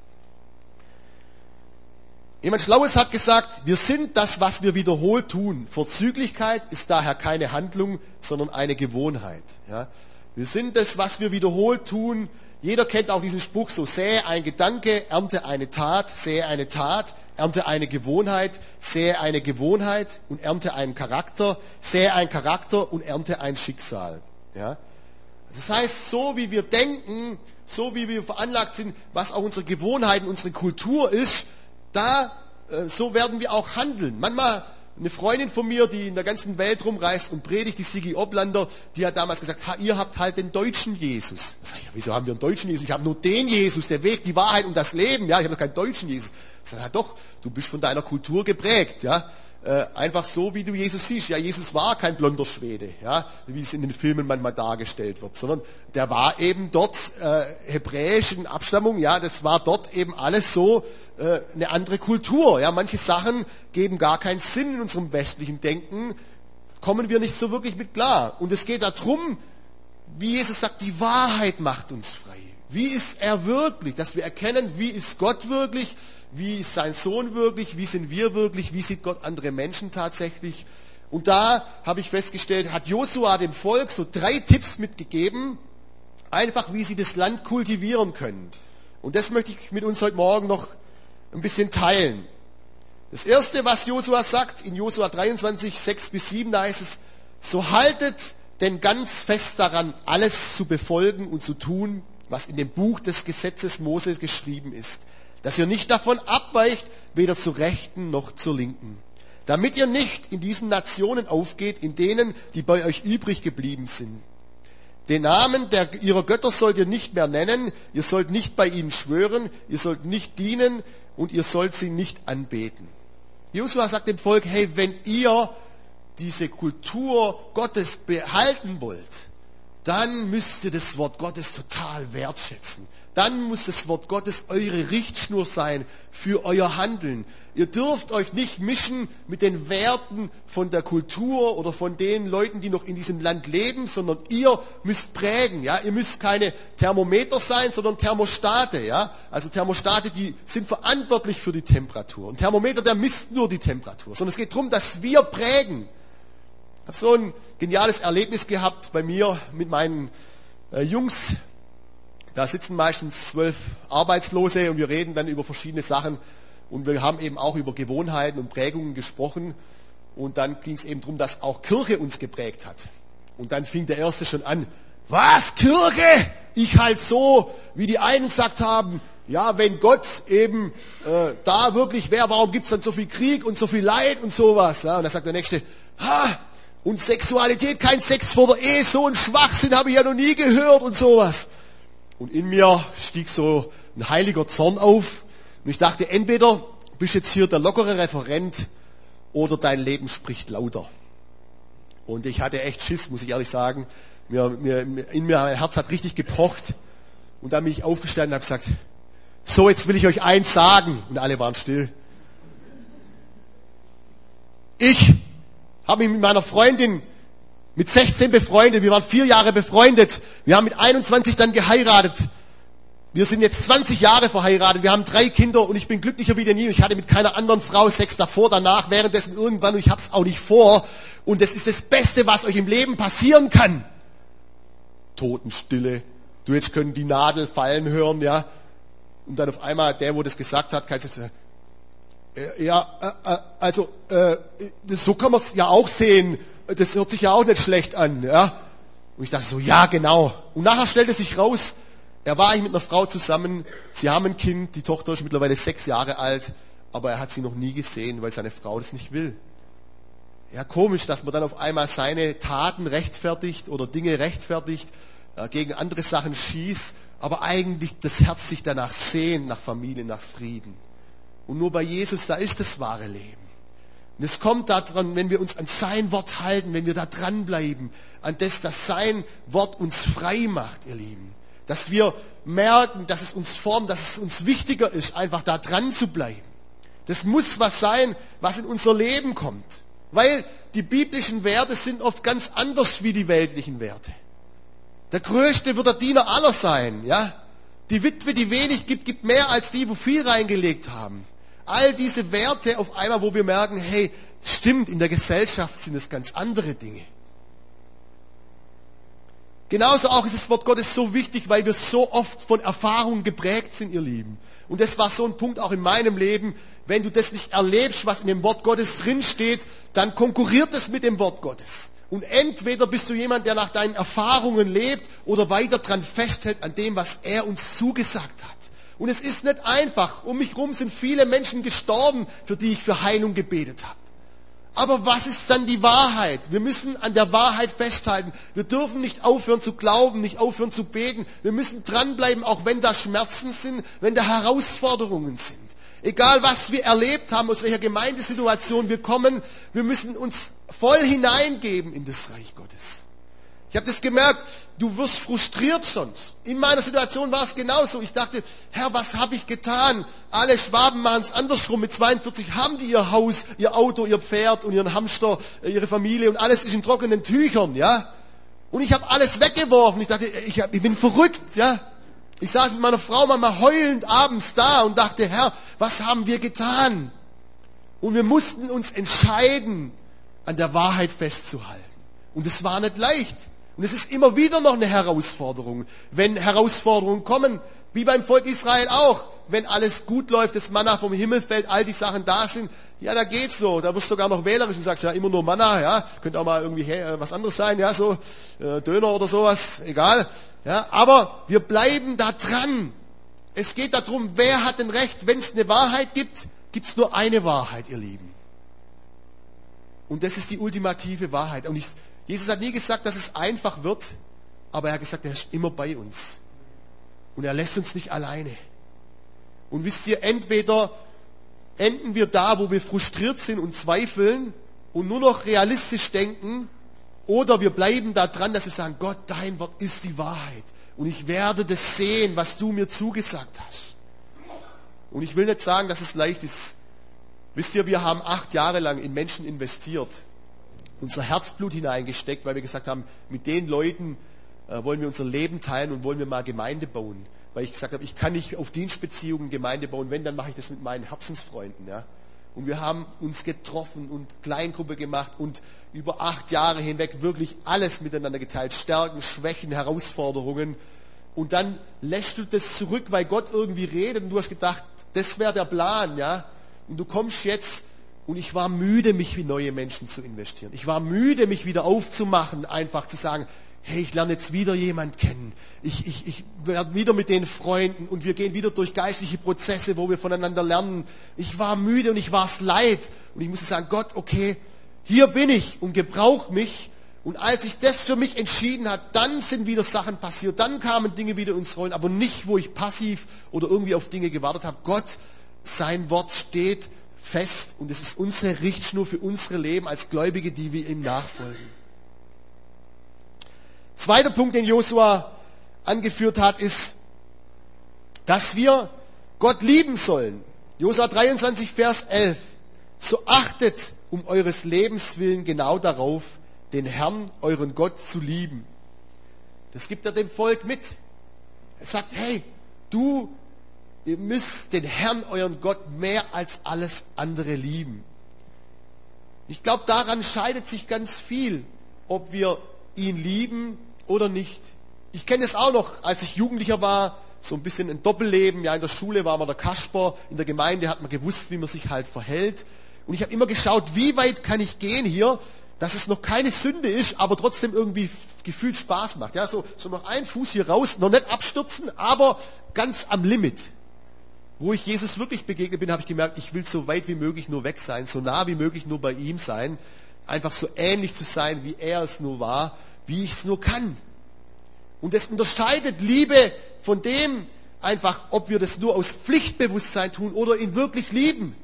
Jemand Schlaues hat gesagt, wir sind das, was wir wiederholt tun. Vorzüglichkeit ist daher keine Handlung, sondern eine Gewohnheit. Ja? Wir sind das, was wir wiederholt tun. Jeder kennt auch diesen Spruch so, sähe ein Gedanke, ernte eine Tat, sähe eine Tat, ernte eine Gewohnheit, sähe eine Gewohnheit und ernte einen Charakter, sähe ein Charakter und ernte ein Schicksal. Ja? Das heißt, so wie wir denken, so wie wir veranlagt sind, was auch unsere Gewohnheiten, unsere Kultur ist, da, äh, so werden wir auch handeln. Manchmal eine Freundin von mir, die in der ganzen Welt rumreist und predigt, die Sigi Oblander, die hat damals gesagt, ha, ihr habt halt den deutschen Jesus. Da sag ich, ja, wieso haben wir einen deutschen Jesus? Ich habe nur den Jesus, der Weg, die Wahrheit und das Leben. Ja, ich habe noch keinen deutschen Jesus. Ich sage, ja doch, du bist von deiner Kultur geprägt. Ja, äh, einfach so, wie du Jesus siehst. Ja, Jesus war kein blonder Schwede, ja, wie es in den Filmen manchmal dargestellt wird, sondern der war eben dort äh, hebräischen Abstammung. Ja, das war dort eben alles so äh, eine andere Kultur. Ja, manche Sachen geben gar keinen Sinn in unserem westlichen Denken, kommen wir nicht so wirklich mit klar. Und es geht darum, wie Jesus sagt, die Wahrheit macht uns frei. Wie ist er wirklich? Dass wir erkennen, wie ist Gott wirklich? Wie ist sein Sohn wirklich? Wie sind wir wirklich? Wie sieht Gott andere Menschen tatsächlich? Und da habe ich festgestellt, hat Josua dem Volk so drei Tipps mitgegeben, einfach wie sie das Land kultivieren können. Und das möchte ich mit uns heute Morgen noch ein bisschen teilen. Das erste, was Josua sagt, in Josua 23, 6 bis 7, da heißt es, so haltet denn ganz fest daran, alles zu befolgen und zu tun, was in dem Buch des Gesetzes Moses geschrieben ist, dass ihr nicht davon abweicht, weder zur Rechten noch zur Linken, damit ihr nicht in diesen Nationen aufgeht, in denen, die bei euch übrig geblieben sind. Den Namen der, ihrer Götter sollt ihr nicht mehr nennen, ihr sollt nicht bei ihnen schwören, ihr sollt nicht dienen, und ihr sollt sie nicht anbeten. Josua sagt dem Volk, hey, wenn ihr diese Kultur Gottes behalten wollt, dann müsst ihr das Wort Gottes total wertschätzen dann muss das Wort Gottes eure Richtschnur sein für euer Handeln. Ihr dürft euch nicht mischen mit den Werten von der Kultur oder von den Leuten, die noch in diesem Land leben, sondern ihr müsst prägen. Ja? Ihr müsst keine Thermometer sein, sondern Thermostate. Ja? Also Thermostate, die sind verantwortlich für die Temperatur. Und Thermometer, der misst nur die Temperatur. Sondern es geht darum, dass wir prägen. Ich habe so ein geniales Erlebnis gehabt bei mir mit meinen äh, Jungs da sitzen meistens zwölf Arbeitslose und wir reden dann über verschiedene Sachen. Und wir haben eben auch über Gewohnheiten und Prägungen gesprochen. Und dann ging es eben darum, dass auch Kirche uns geprägt hat. Und dann fing der Erste schon an, was, Kirche? Ich halt so, wie die einen gesagt haben, ja, wenn Gott eben äh, da wirklich wäre, warum gibt es dann so viel Krieg und so viel Leid und sowas? Ja, und dann sagt der Nächste, ha, und Sexualität, kein Sex vor der Ehe, so ein Schwachsinn habe ich ja noch nie gehört und sowas. Und in mir stieg so ein heiliger Zorn auf. Und ich dachte, entweder bist jetzt hier der lockere Referent oder dein Leben spricht lauter. Und ich hatte echt Schiss, muss ich ehrlich sagen. Mir, mir, in mir, mein Herz hat richtig gepocht. Und dann bin ich aufgestanden und habe gesagt, so jetzt will ich euch eins sagen. Und alle waren still. Ich habe mich mit meiner Freundin mit 16 befreundet, wir waren vier Jahre befreundet, wir haben mit 21 dann geheiratet. Wir sind jetzt 20 Jahre verheiratet, wir haben drei Kinder und ich bin glücklicher wie denn nie. Ich hatte mit keiner anderen Frau Sex davor, danach, währenddessen irgendwann und ich hab's auch nicht vor. Und das ist das Beste, was euch im Leben passieren kann. Totenstille. Du jetzt können die Nadel fallen hören, ja. Und dann auf einmal der, wo das gesagt hat, kann sagen, äh, ja, äh, äh, also äh, so kann man es ja auch sehen das hört sich ja auch nicht schlecht an. Ja? Und ich dachte so, ja, genau. Und nachher stellte sich raus, er war eigentlich mit einer Frau zusammen, sie haben ein Kind, die Tochter ist mittlerweile sechs Jahre alt, aber er hat sie noch nie gesehen, weil seine Frau das nicht will. Ja, komisch, dass man dann auf einmal seine Taten rechtfertigt oder Dinge rechtfertigt, äh, gegen andere Sachen schießt, aber eigentlich das Herz sich danach sehnt, nach Familie, nach Frieden. Und nur bei Jesus, da ist das wahre Leben. Und es kommt daran, wenn wir uns an sein Wort halten, wenn wir da dranbleiben, an das, dass sein Wort uns frei macht, ihr Lieben. Dass wir merken, dass es uns formt, dass es uns wichtiger ist, einfach da dran zu bleiben. Das muss was sein, was in unser Leben kommt. Weil die biblischen Werte sind oft ganz anders wie die weltlichen Werte. Der Größte wird der Diener aller sein, ja. Die Witwe, die wenig gibt, gibt mehr als die, wo viel reingelegt haben. All diese Werte auf einmal, wo wir merken, hey, stimmt, in der Gesellschaft sind es ganz andere Dinge. Genauso auch ist das Wort Gottes so wichtig, weil wir so oft von Erfahrungen geprägt sind, ihr Lieben. Und das war so ein Punkt auch in meinem Leben. Wenn du das nicht erlebst, was in dem Wort Gottes drinsteht, dann konkurriert es mit dem Wort Gottes. Und entweder bist du jemand, der nach deinen Erfahrungen lebt oder weiter dran festhält an dem, was er uns zugesagt hat. Und es ist nicht einfach. Um mich herum sind viele Menschen gestorben, für die ich für Heilung gebetet habe. Aber was ist dann die Wahrheit? Wir müssen an der Wahrheit festhalten. Wir dürfen nicht aufhören zu glauben, nicht aufhören zu beten. Wir müssen dranbleiben, auch wenn da Schmerzen sind, wenn da Herausforderungen sind. Egal was wir erlebt haben, aus welcher Gemeindesituation wir kommen, wir müssen uns voll hineingeben in das Reich Gottes. Ich habe das gemerkt, du wirst frustriert sonst. In meiner Situation war es genauso. Ich dachte, Herr, was habe ich getan? Alle Schwaben machen es andersrum. Mit 42 haben die ihr Haus, ihr Auto, ihr Pferd und ihren Hamster, äh, ihre Familie und alles ist in trockenen Tüchern, ja. Und ich habe alles weggeworfen. Ich dachte, ich, hab, ich bin verrückt, ja. Ich saß mit meiner Frau manchmal heulend abends da und dachte, Herr, was haben wir getan? Und wir mussten uns entscheiden, an der Wahrheit festzuhalten. Und es war nicht leicht. Und es ist immer wieder noch eine Herausforderung. Wenn Herausforderungen kommen, wie beim Volk Israel auch, wenn alles gut läuft, das Manna vom Himmel fällt, all die Sachen da sind, ja, da geht's so. Da wirst du sogar noch wählerisch und sagst, ja, immer nur Manna, ja, könnte auch mal irgendwie hey, äh, was anderes sein, ja, so äh, Döner oder sowas, egal. Ja, aber wir bleiben da dran. Es geht darum, wer hat denn Recht? Wenn es eine Wahrheit gibt, gibt es nur eine Wahrheit, ihr Lieben. Und das ist die ultimative Wahrheit. Und ich, Jesus hat nie gesagt, dass es einfach wird, aber er hat gesagt, er ist immer bei uns. Und er lässt uns nicht alleine. Und wisst ihr, entweder enden wir da, wo wir frustriert sind und zweifeln und nur noch realistisch denken, oder wir bleiben da dran, dass wir sagen, Gott, dein Wort ist die Wahrheit. Und ich werde das sehen, was du mir zugesagt hast. Und ich will nicht sagen, dass es leicht ist. Wisst ihr, wir haben acht Jahre lang in Menschen investiert, unser Herzblut hineingesteckt, weil wir gesagt haben, mit den Leuten äh, wollen wir unser Leben teilen und wollen wir mal Gemeinde bauen. Weil ich gesagt habe, ich kann nicht auf Dienstbeziehungen Gemeinde bauen, wenn, dann mache ich das mit meinen Herzensfreunden. Ja? Und wir haben uns getroffen und Kleingruppe gemacht und über acht Jahre hinweg wirklich alles miteinander geteilt. Stärken, Schwächen, Herausforderungen. Und dann lässt du das zurück, weil Gott irgendwie redet und du hast gedacht, das wäre der Plan, ja. Und du kommst jetzt und ich war müde, mich wie neue Menschen zu investieren. Ich war müde, mich wieder aufzumachen, einfach zu sagen, hey, ich lerne jetzt wieder jemand kennen. Ich, ich, ich werde wieder mit den Freunden und wir gehen wieder durch geistliche Prozesse, wo wir voneinander lernen. Ich war müde und ich war es leid. Und ich musste sagen, Gott, okay, hier bin ich und gebrauch mich. Und als ich das für mich entschieden hat, dann sind wieder Sachen passiert, dann kamen Dinge wieder ins Rollen, aber nicht, wo ich passiv oder irgendwie auf Dinge gewartet habe. Gott, sein Wort steht fest und es ist unsere Richtschnur für unsere Leben als Gläubige, die wir ihm nachfolgen. Zweiter Punkt, den Josua angeführt hat, ist, dass wir Gott lieben sollen. Josua 23, Vers 11. So achtet um eures Lebens willen genau darauf, den Herrn, euren Gott, zu lieben. Das gibt er dem Volk mit. Er sagt, hey, du, ihr müsst den Herrn, euren Gott, mehr als alles andere lieben. Ich glaube, daran scheidet sich ganz viel, ob wir ihn lieben oder nicht. Ich kenne es auch noch, als ich Jugendlicher war, so ein bisschen ein Doppelleben. Ja, in der Schule war man der Kasper, in der Gemeinde hat man gewusst, wie man sich halt verhält. Und ich habe immer geschaut, wie weit kann ich gehen hier, dass es noch keine Sünde ist, aber trotzdem irgendwie gefühlt Spaß macht. Ja, so, so noch ein Fuß hier raus, noch nicht abstürzen, aber ganz am Limit. Wo ich Jesus wirklich begegnet bin, habe ich gemerkt, ich will so weit wie möglich nur weg sein, so nah wie möglich nur bei ihm sein, einfach so ähnlich zu sein, wie er es nur war, wie ich es nur kann. Und das unterscheidet Liebe von dem einfach, ob wir das nur aus Pflichtbewusstsein tun oder ihn wirklich lieben.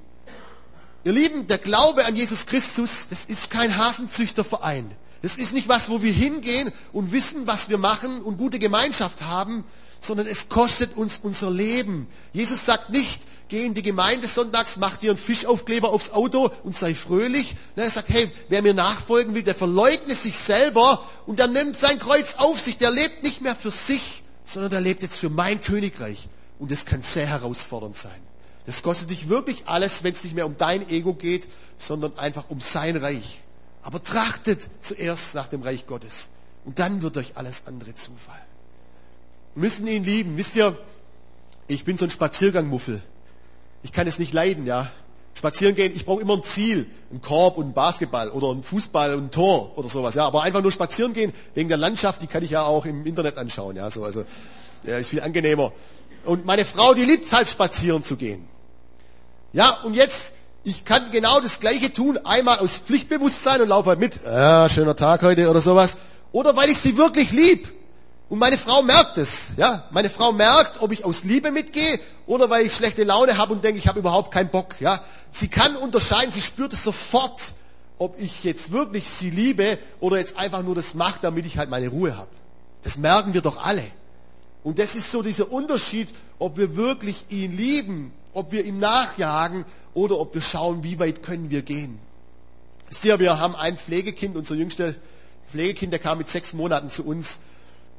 Ihr Lieben, der Glaube an Jesus Christus, das ist kein Hasenzüchterverein. Das ist nicht was, wo wir hingehen und wissen, was wir machen und gute Gemeinschaft haben, sondern es kostet uns unser Leben. Jesus sagt nicht, geh in die Gemeinde sonntags, mach dir einen Fischaufkleber aufs Auto und sei fröhlich. Er sagt, hey, wer mir nachfolgen will, der verleugne sich selber und der nimmt sein Kreuz auf sich. Der lebt nicht mehr für sich, sondern der lebt jetzt für mein Königreich. Und das kann sehr herausfordernd sein. Das kostet dich wirklich alles, wenn es nicht mehr um dein Ego geht, sondern einfach um sein Reich. Aber trachtet zuerst nach dem Reich Gottes. Und dann wird euch alles andere zufallen. Müssen ihn lieben. Wisst ihr, ich bin so ein Spaziergangmuffel. Ich kann es nicht leiden, ja. Spazieren gehen, ich brauche immer ein Ziel, ein Korb und ein Basketball oder ein Fußball und ein Tor oder sowas, ja. Aber einfach nur spazieren gehen wegen der Landschaft, die kann ich ja auch im Internet anschauen, ja. So, also, ja, ist viel angenehmer. Und meine Frau, die liebt halt spazieren zu gehen. Ja, und jetzt, ich kann genau das Gleiche tun, einmal aus Pflichtbewusstsein und laufe halt mit, ja, schöner Tag heute oder sowas, oder weil ich sie wirklich lieb. Und meine Frau merkt es, ja. Meine Frau merkt, ob ich aus Liebe mitgehe oder weil ich schlechte Laune habe und denke, ich habe überhaupt keinen Bock, ja. Sie kann unterscheiden, sie spürt es sofort, ob ich jetzt wirklich sie liebe oder jetzt einfach nur das mache, damit ich halt meine Ruhe habe. Das merken wir doch alle. Und das ist so dieser Unterschied, ob wir wirklich ihn lieben ob wir ihm nachjagen oder ob wir schauen, wie weit können wir gehen. Wisst wir haben ein Pflegekind, unser jüngster Pflegekind, der kam mit sechs Monaten zu uns.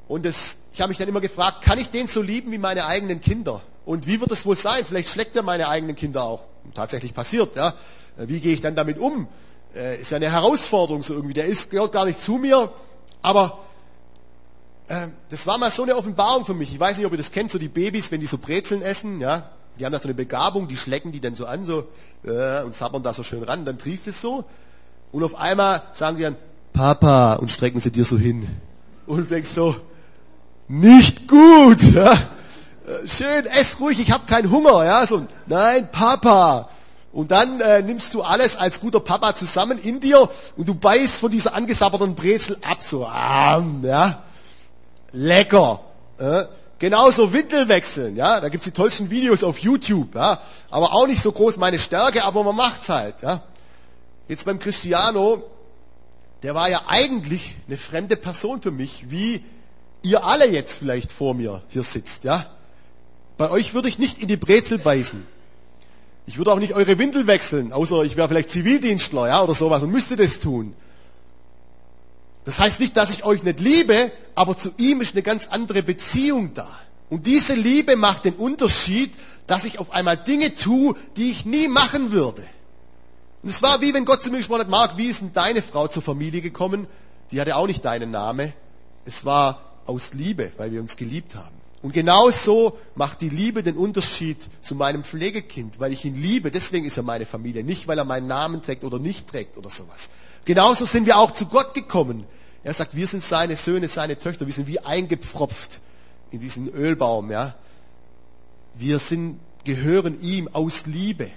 Und das, ich habe mich dann immer gefragt, kann ich den so lieben wie meine eigenen Kinder? Und wie wird es wohl sein? Vielleicht schlägt er meine eigenen Kinder auch. Tatsächlich passiert, ja. Wie gehe ich dann damit um? Äh, ist ja eine Herausforderung so irgendwie. Der ist, gehört gar nicht zu mir. Aber äh, das war mal so eine Offenbarung für mich. Ich weiß nicht, ob ihr das kennt, so die Babys, wenn die so Brezeln essen, ja. Die haben da so eine Begabung, die schlecken die dann so an so äh, und sabbern da so schön ran, dann trieft es so. Und auf einmal sagen die dann, Papa, und strecken sie dir so hin. Und du denkst so, nicht gut. Ja? Schön, ess ruhig, ich habe keinen Hunger. Ja? So, nein, Papa. Und dann äh, nimmst du alles als guter Papa zusammen in dir und du beißt von dieser angesabberten Brezel ab. So, ah, ja. Lecker. Äh? Genauso Windel wechseln, ja, da gibt's die tollsten Videos auf YouTube, ja, aber auch nicht so groß meine Stärke, aber man macht's halt, ja. Jetzt beim Cristiano, der war ja eigentlich eine fremde Person für mich, wie ihr alle jetzt vielleicht vor mir hier sitzt, ja. Bei euch würde ich nicht in die Brezel beißen. Ich würde auch nicht eure Windel wechseln, außer ich wäre vielleicht Zivildienstler, ja, oder sowas und müsste das tun. Das heißt nicht, dass ich euch nicht liebe, aber zu ihm ist eine ganz andere Beziehung da. Und diese Liebe macht den Unterschied, dass ich auf einmal Dinge tue, die ich nie machen würde. Und es war wie wenn Gott zu mir gesprochen hat, Mark, wie ist denn deine Frau zur Familie gekommen? Die hatte auch nicht deinen Namen. Es war aus Liebe, weil wir uns geliebt haben. Und genau so macht die Liebe den Unterschied zu meinem Pflegekind, weil ich ihn liebe. Deswegen ist er meine Familie, nicht weil er meinen Namen trägt oder nicht trägt oder sowas. Genauso sind wir auch zu Gott gekommen. Er sagt, wir sind seine Söhne, seine Töchter, wir sind wie eingepfropft in diesen Ölbaum, ja. Wir sind, gehören ihm aus Liebe.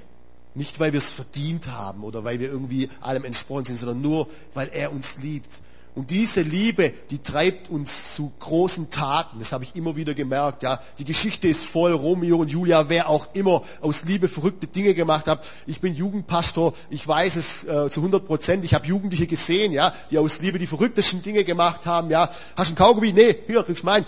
Nicht, weil wir es verdient haben oder weil wir irgendwie allem entsprochen sind, sondern nur, weil er uns liebt. Und diese Liebe, die treibt uns zu großen Taten. Das habe ich immer wieder gemerkt. Ja, die Geschichte ist voll. Romeo und Julia, wer auch immer aus Liebe verrückte Dinge gemacht hat. Ich bin Jugendpastor. Ich weiß es äh, zu 100 Prozent. Ich habe Jugendliche gesehen, ja, die aus Liebe die verrücktesten Dinge gemacht haben. Ja, hast du einen Kaugummi? Nee, hier kriegst du meinen.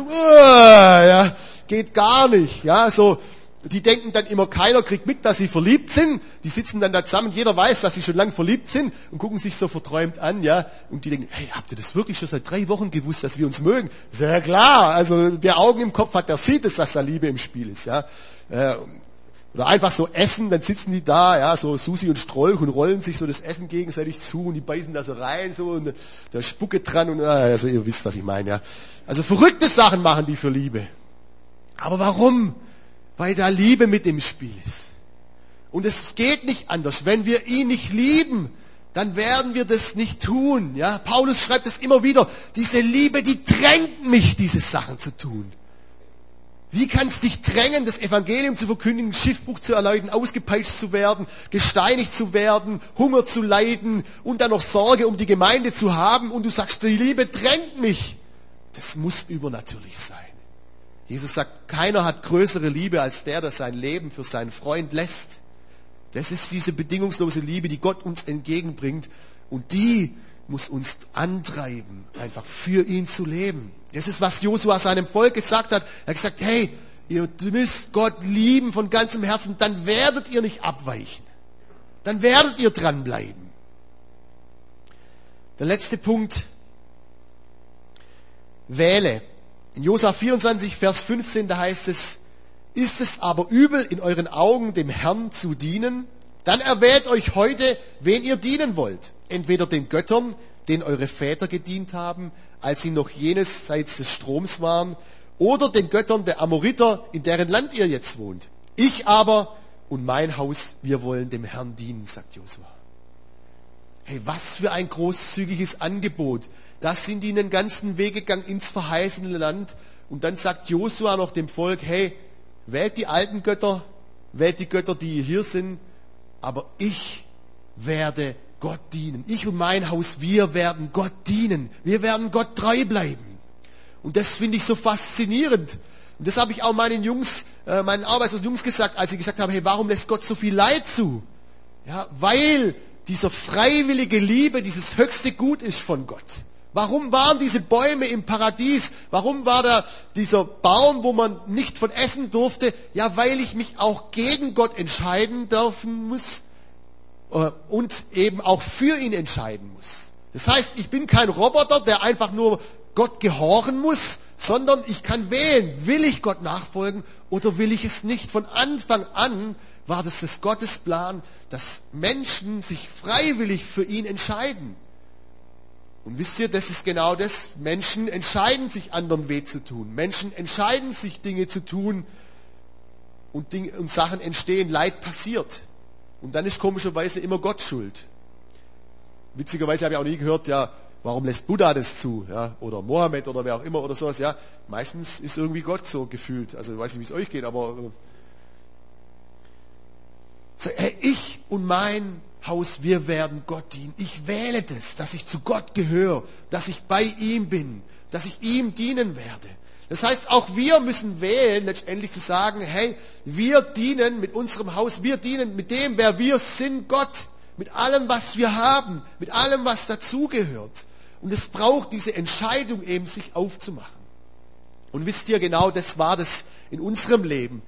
Ja, geht gar nicht. Ja, so die denken dann immer, keiner kriegt mit, dass sie verliebt sind. Die sitzen dann da zusammen, jeder weiß, dass sie schon lange verliebt sind und gucken sich so verträumt an, ja. Und die denken, hey, habt ihr das wirklich schon seit drei Wochen gewusst, dass wir uns mögen? Sehr klar. Also wer Augen im Kopf hat, der sieht es, dass da Liebe im Spiel ist, ja. Äh, oder einfach so essen, dann sitzen die da, ja, so Susi und Strolch und rollen sich so das Essen gegenseitig zu und die beißen da so rein, so und da Spucke dran und also ihr wisst, was ich meine, ja. Also verrückte Sachen machen die für Liebe. Aber warum? Weil da Liebe mit im Spiel ist. Und es geht nicht anders. Wenn wir ihn nicht lieben, dann werden wir das nicht tun. Ja, Paulus schreibt es immer wieder. Diese Liebe, die drängt mich, diese Sachen zu tun. Wie kann es dich drängen, das Evangelium zu verkündigen, Schiffbruch zu erleiden, ausgepeitscht zu werden, gesteinigt zu werden, Hunger zu leiden und dann noch Sorge um die Gemeinde zu haben und du sagst, die Liebe drängt mich. Das muss übernatürlich sein. Jesus sagt, keiner hat größere Liebe als der, der sein Leben für seinen Freund lässt. Das ist diese bedingungslose Liebe, die Gott uns entgegenbringt und die muss uns antreiben, einfach für ihn zu leben. Das ist, was Josua seinem Volk gesagt hat. Er hat gesagt, hey, ihr müsst Gott lieben von ganzem Herzen, dann werdet ihr nicht abweichen. Dann werdet ihr dranbleiben. Der letzte Punkt. Wähle. In Josua 24, Vers 15, da heißt es, ist es aber übel in euren Augen, dem Herrn zu dienen, dann erwählt euch heute, wen ihr dienen wollt. Entweder den Göttern, denen eure Väter gedient haben, als sie noch jenesseits des Stroms waren, oder den Göttern der Amoriter, in deren Land ihr jetzt wohnt. Ich aber und mein Haus, wir wollen dem Herrn dienen, sagt Josua. Hey, was für ein großzügiges Angebot. Das sind die einen ganzen Weg gegangen ins verheißene Land. Und dann sagt Josua noch dem Volk, hey, wählt die alten Götter, wählt die Götter, die hier sind, aber ich werde Gott dienen. Ich und mein Haus, wir werden Gott dienen. Wir werden Gott treu bleiben. Und das finde ich so faszinierend. Und das habe ich auch meinen Jungs, äh, meinen arbeitslosen Jungs gesagt, als sie gesagt haben, hey, warum lässt Gott so viel Leid zu? Ja, weil dieser freiwillige Liebe dieses höchste Gut ist von Gott. Warum waren diese Bäume im Paradies? Warum war da dieser Baum, wo man nicht von essen durfte? Ja, weil ich mich auch gegen Gott entscheiden dürfen muss äh, und eben auch für ihn entscheiden muss. Das heißt, ich bin kein Roboter, der einfach nur Gott gehorchen muss, sondern ich kann wählen, will ich Gott nachfolgen oder will ich es nicht. Von Anfang an war das das Gottesplan, dass Menschen sich freiwillig für ihn entscheiden. Und wisst ihr, das ist genau das. Menschen entscheiden sich, anderen weh zu tun. Menschen entscheiden sich, Dinge zu tun und, Dinge, und Sachen entstehen, Leid passiert. Und dann ist komischerweise immer Gott schuld. Witzigerweise habe ich auch nie gehört, ja, warum lässt Buddha das zu? Ja, oder Mohammed oder wer auch immer oder sowas. Ja, meistens ist irgendwie Gott so gefühlt. Also ich weiß nicht, wie es euch geht, aber äh, so, ich und mein Haus, wir werden Gott dienen. Ich wähle das, dass ich zu Gott gehöre, dass ich bei ihm bin, dass ich ihm dienen werde. Das heißt, auch wir müssen wählen, letztendlich zu sagen, hey, wir dienen mit unserem Haus, wir dienen mit dem, wer wir sind, Gott, mit allem, was wir haben, mit allem, was dazugehört. Und es braucht diese Entscheidung eben, sich aufzumachen. Und wisst ihr genau, das war das in unserem Leben,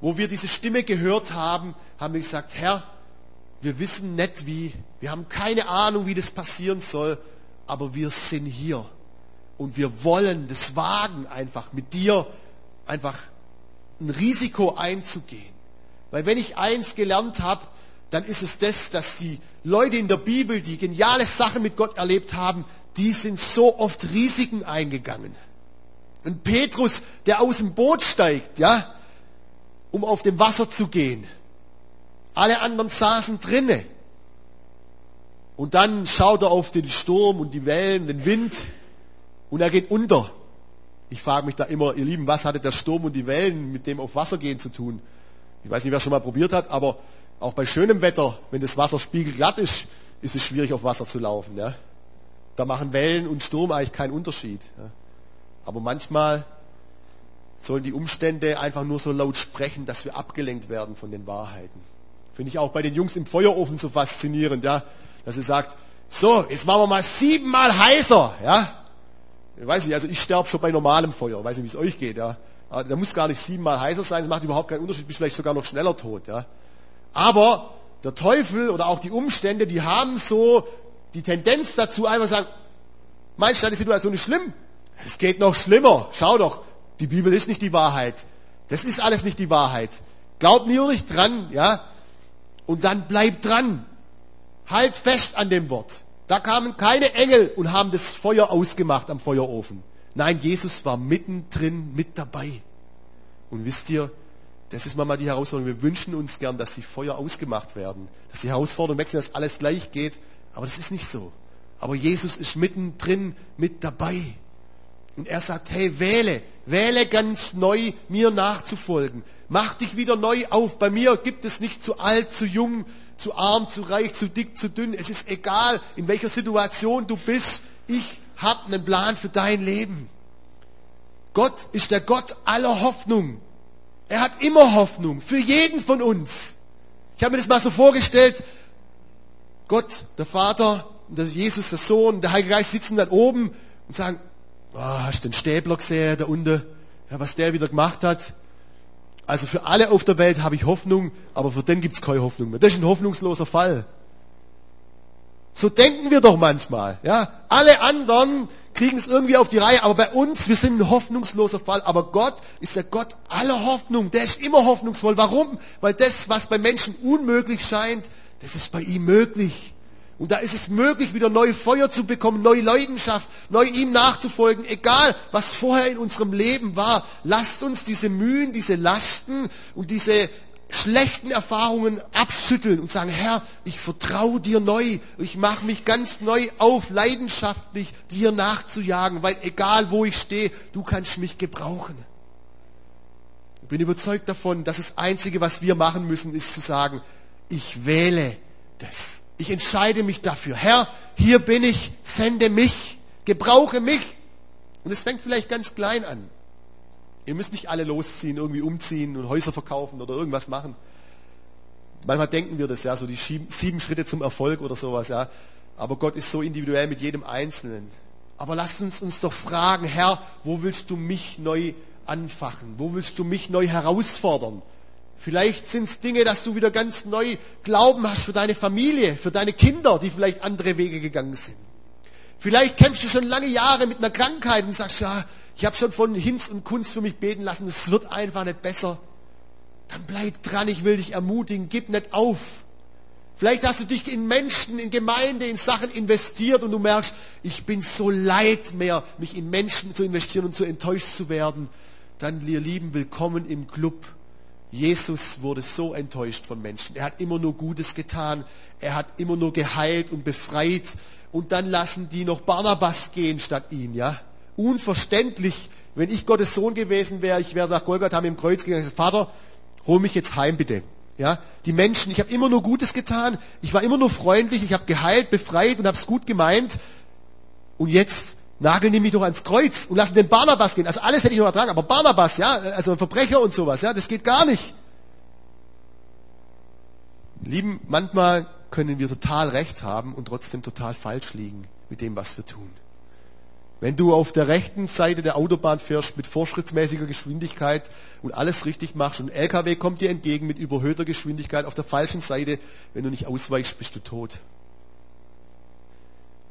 wo wir diese Stimme gehört haben, haben wir gesagt, Herr, wir wissen nicht wie, wir haben keine Ahnung, wie das passieren soll, aber wir sind hier und wir wollen das wagen, einfach mit dir einfach ein Risiko einzugehen. Weil wenn ich eins gelernt habe, dann ist es das, dass die Leute in der Bibel, die geniale Sachen mit Gott erlebt haben, die sind so oft Risiken eingegangen. Und Petrus, der aus dem Boot steigt, ja, um auf dem Wasser zu gehen. Alle anderen saßen drinne. Und dann schaut er auf den Sturm und die Wellen, den Wind und er geht unter. Ich frage mich da immer, ihr Lieben, was hatte der Sturm und die Wellen mit dem auf Wasser gehen zu tun? Ich weiß nicht, wer schon mal probiert hat, aber auch bei schönem Wetter, wenn das Wasser spiegelglatt ist, ist es schwierig auf Wasser zu laufen. Ja? Da machen Wellen und Sturm eigentlich keinen Unterschied. Ja? Aber manchmal sollen die Umstände einfach nur so laut sprechen, dass wir abgelenkt werden von den Wahrheiten. Finde ich auch bei den Jungs im Feuerofen so faszinierend, ja, dass sie sagt, so, jetzt machen wir mal siebenmal heißer, ja. Ich weiß nicht, also ich sterbe schon bei normalem Feuer. Ich weiß nicht, wie es euch geht. Ja. Da muss gar nicht siebenmal heißer sein, das macht überhaupt keinen Unterschied, bist vielleicht sogar noch schneller tot. Ja. Aber der Teufel oder auch die Umstände, die haben so die Tendenz dazu, einfach zu sagen, meinst du, die Situation ist schlimm? Es geht noch schlimmer. Schau doch, die Bibel ist nicht die Wahrheit. Das ist alles nicht die Wahrheit. Glaub nur nicht dran, ja. Und dann bleib dran. Halt fest an dem Wort. Da kamen keine Engel und haben das Feuer ausgemacht am Feuerofen. Nein, Jesus war mittendrin mit dabei. Und wisst ihr, das ist manchmal die Herausforderung. Wir wünschen uns gern, dass die Feuer ausgemacht werden. Dass die Herausforderung wechseln, dass alles gleich geht. Aber das ist nicht so. Aber Jesus ist mittendrin mit dabei. Und er sagt, hey, wähle, wähle ganz neu, mir nachzufolgen. Mach dich wieder neu auf. Bei mir gibt es nicht zu alt, zu jung, zu arm, zu reich, zu dick, zu dünn. Es ist egal, in welcher Situation du bist. Ich habe einen Plan für dein Leben. Gott ist der Gott aller Hoffnung. Er hat immer Hoffnung für jeden von uns. Ich habe mir das mal so vorgestellt. Gott, der Vater, der Jesus, der Sohn, der Heilige Geist sitzen dann oben und sagen, oh, hast du den Stäbler gesehen, da unten, ja, was der wieder gemacht hat? Also für alle auf der Welt habe ich Hoffnung, aber für den gibt es keine Hoffnung mehr. Das ist ein hoffnungsloser Fall. So denken wir doch manchmal. Ja? Alle anderen kriegen es irgendwie auf die Reihe, aber bei uns, wir sind ein hoffnungsloser Fall. Aber Gott ist der Gott aller Hoffnung. Der ist immer hoffnungsvoll. Warum? Weil das, was bei Menschen unmöglich scheint, das ist bei ihm möglich. Und da ist es möglich, wieder neue Feuer zu bekommen, neue Leidenschaft, neu ihm nachzufolgen, egal was vorher in unserem Leben war. Lasst uns diese Mühen, diese Lasten und diese schlechten Erfahrungen abschütteln und sagen, Herr, ich vertraue dir neu, ich mache mich ganz neu auf, leidenschaftlich dir nachzujagen, weil egal wo ich stehe, du kannst mich gebrauchen. Ich bin überzeugt davon, dass das Einzige, was wir machen müssen, ist zu sagen, ich wähle das. Ich entscheide mich dafür. Herr, hier bin ich, sende mich, gebrauche mich. Und es fängt vielleicht ganz klein an. Ihr müsst nicht alle losziehen, irgendwie umziehen und Häuser verkaufen oder irgendwas machen. Manchmal denken wir das ja, so die sieben Schritte zum Erfolg oder sowas, ja. Aber Gott ist so individuell mit jedem Einzelnen. Aber lasst uns uns doch fragen, Herr, wo willst du mich neu anfachen? Wo willst du mich neu herausfordern? Vielleicht sind es Dinge, dass du wieder ganz neu Glauben hast für deine Familie, für deine Kinder, die vielleicht andere Wege gegangen sind. Vielleicht kämpfst du schon lange Jahre mit einer Krankheit und sagst, ja, ich habe schon von Hinz und Kunst für mich beten lassen, es wird einfach nicht besser. Dann bleib dran, ich will dich ermutigen, gib nicht auf. Vielleicht hast du dich in Menschen, in Gemeinde, in Sachen investiert und du merkst, ich bin so leid mehr, mich in Menschen zu investieren und so enttäuscht zu werden. Dann, ihr Lieben, willkommen im Club. Jesus wurde so enttäuscht von Menschen. Er hat immer nur Gutes getan. Er hat immer nur geheilt und befreit. Und dann lassen die noch Barnabas gehen statt ihn, ja unverständlich, wenn ich Gottes Sohn gewesen wäre, ich wäre nach Golgatha mit dem Kreuz gegangen, Vater, hol mich jetzt heim bitte. Ja, die Menschen, ich habe immer nur Gutes getan, ich war immer nur freundlich, ich habe geheilt, befreit und habe es gut gemeint. Und jetzt nageln die mich doch ans Kreuz und lassen den Barnabas gehen. Also alles hätte ich noch ertragen, aber Barnabas, ja, also ein Verbrecher und sowas, ja, das geht gar nicht. Lieben, manchmal können wir total recht haben und trotzdem total falsch liegen mit dem, was wir tun. Wenn du auf der rechten Seite der Autobahn fährst mit vorschrittsmäßiger Geschwindigkeit und alles richtig machst und ein LKW kommt dir entgegen mit überhöhter Geschwindigkeit auf der falschen Seite, wenn du nicht ausweichst, bist du tot.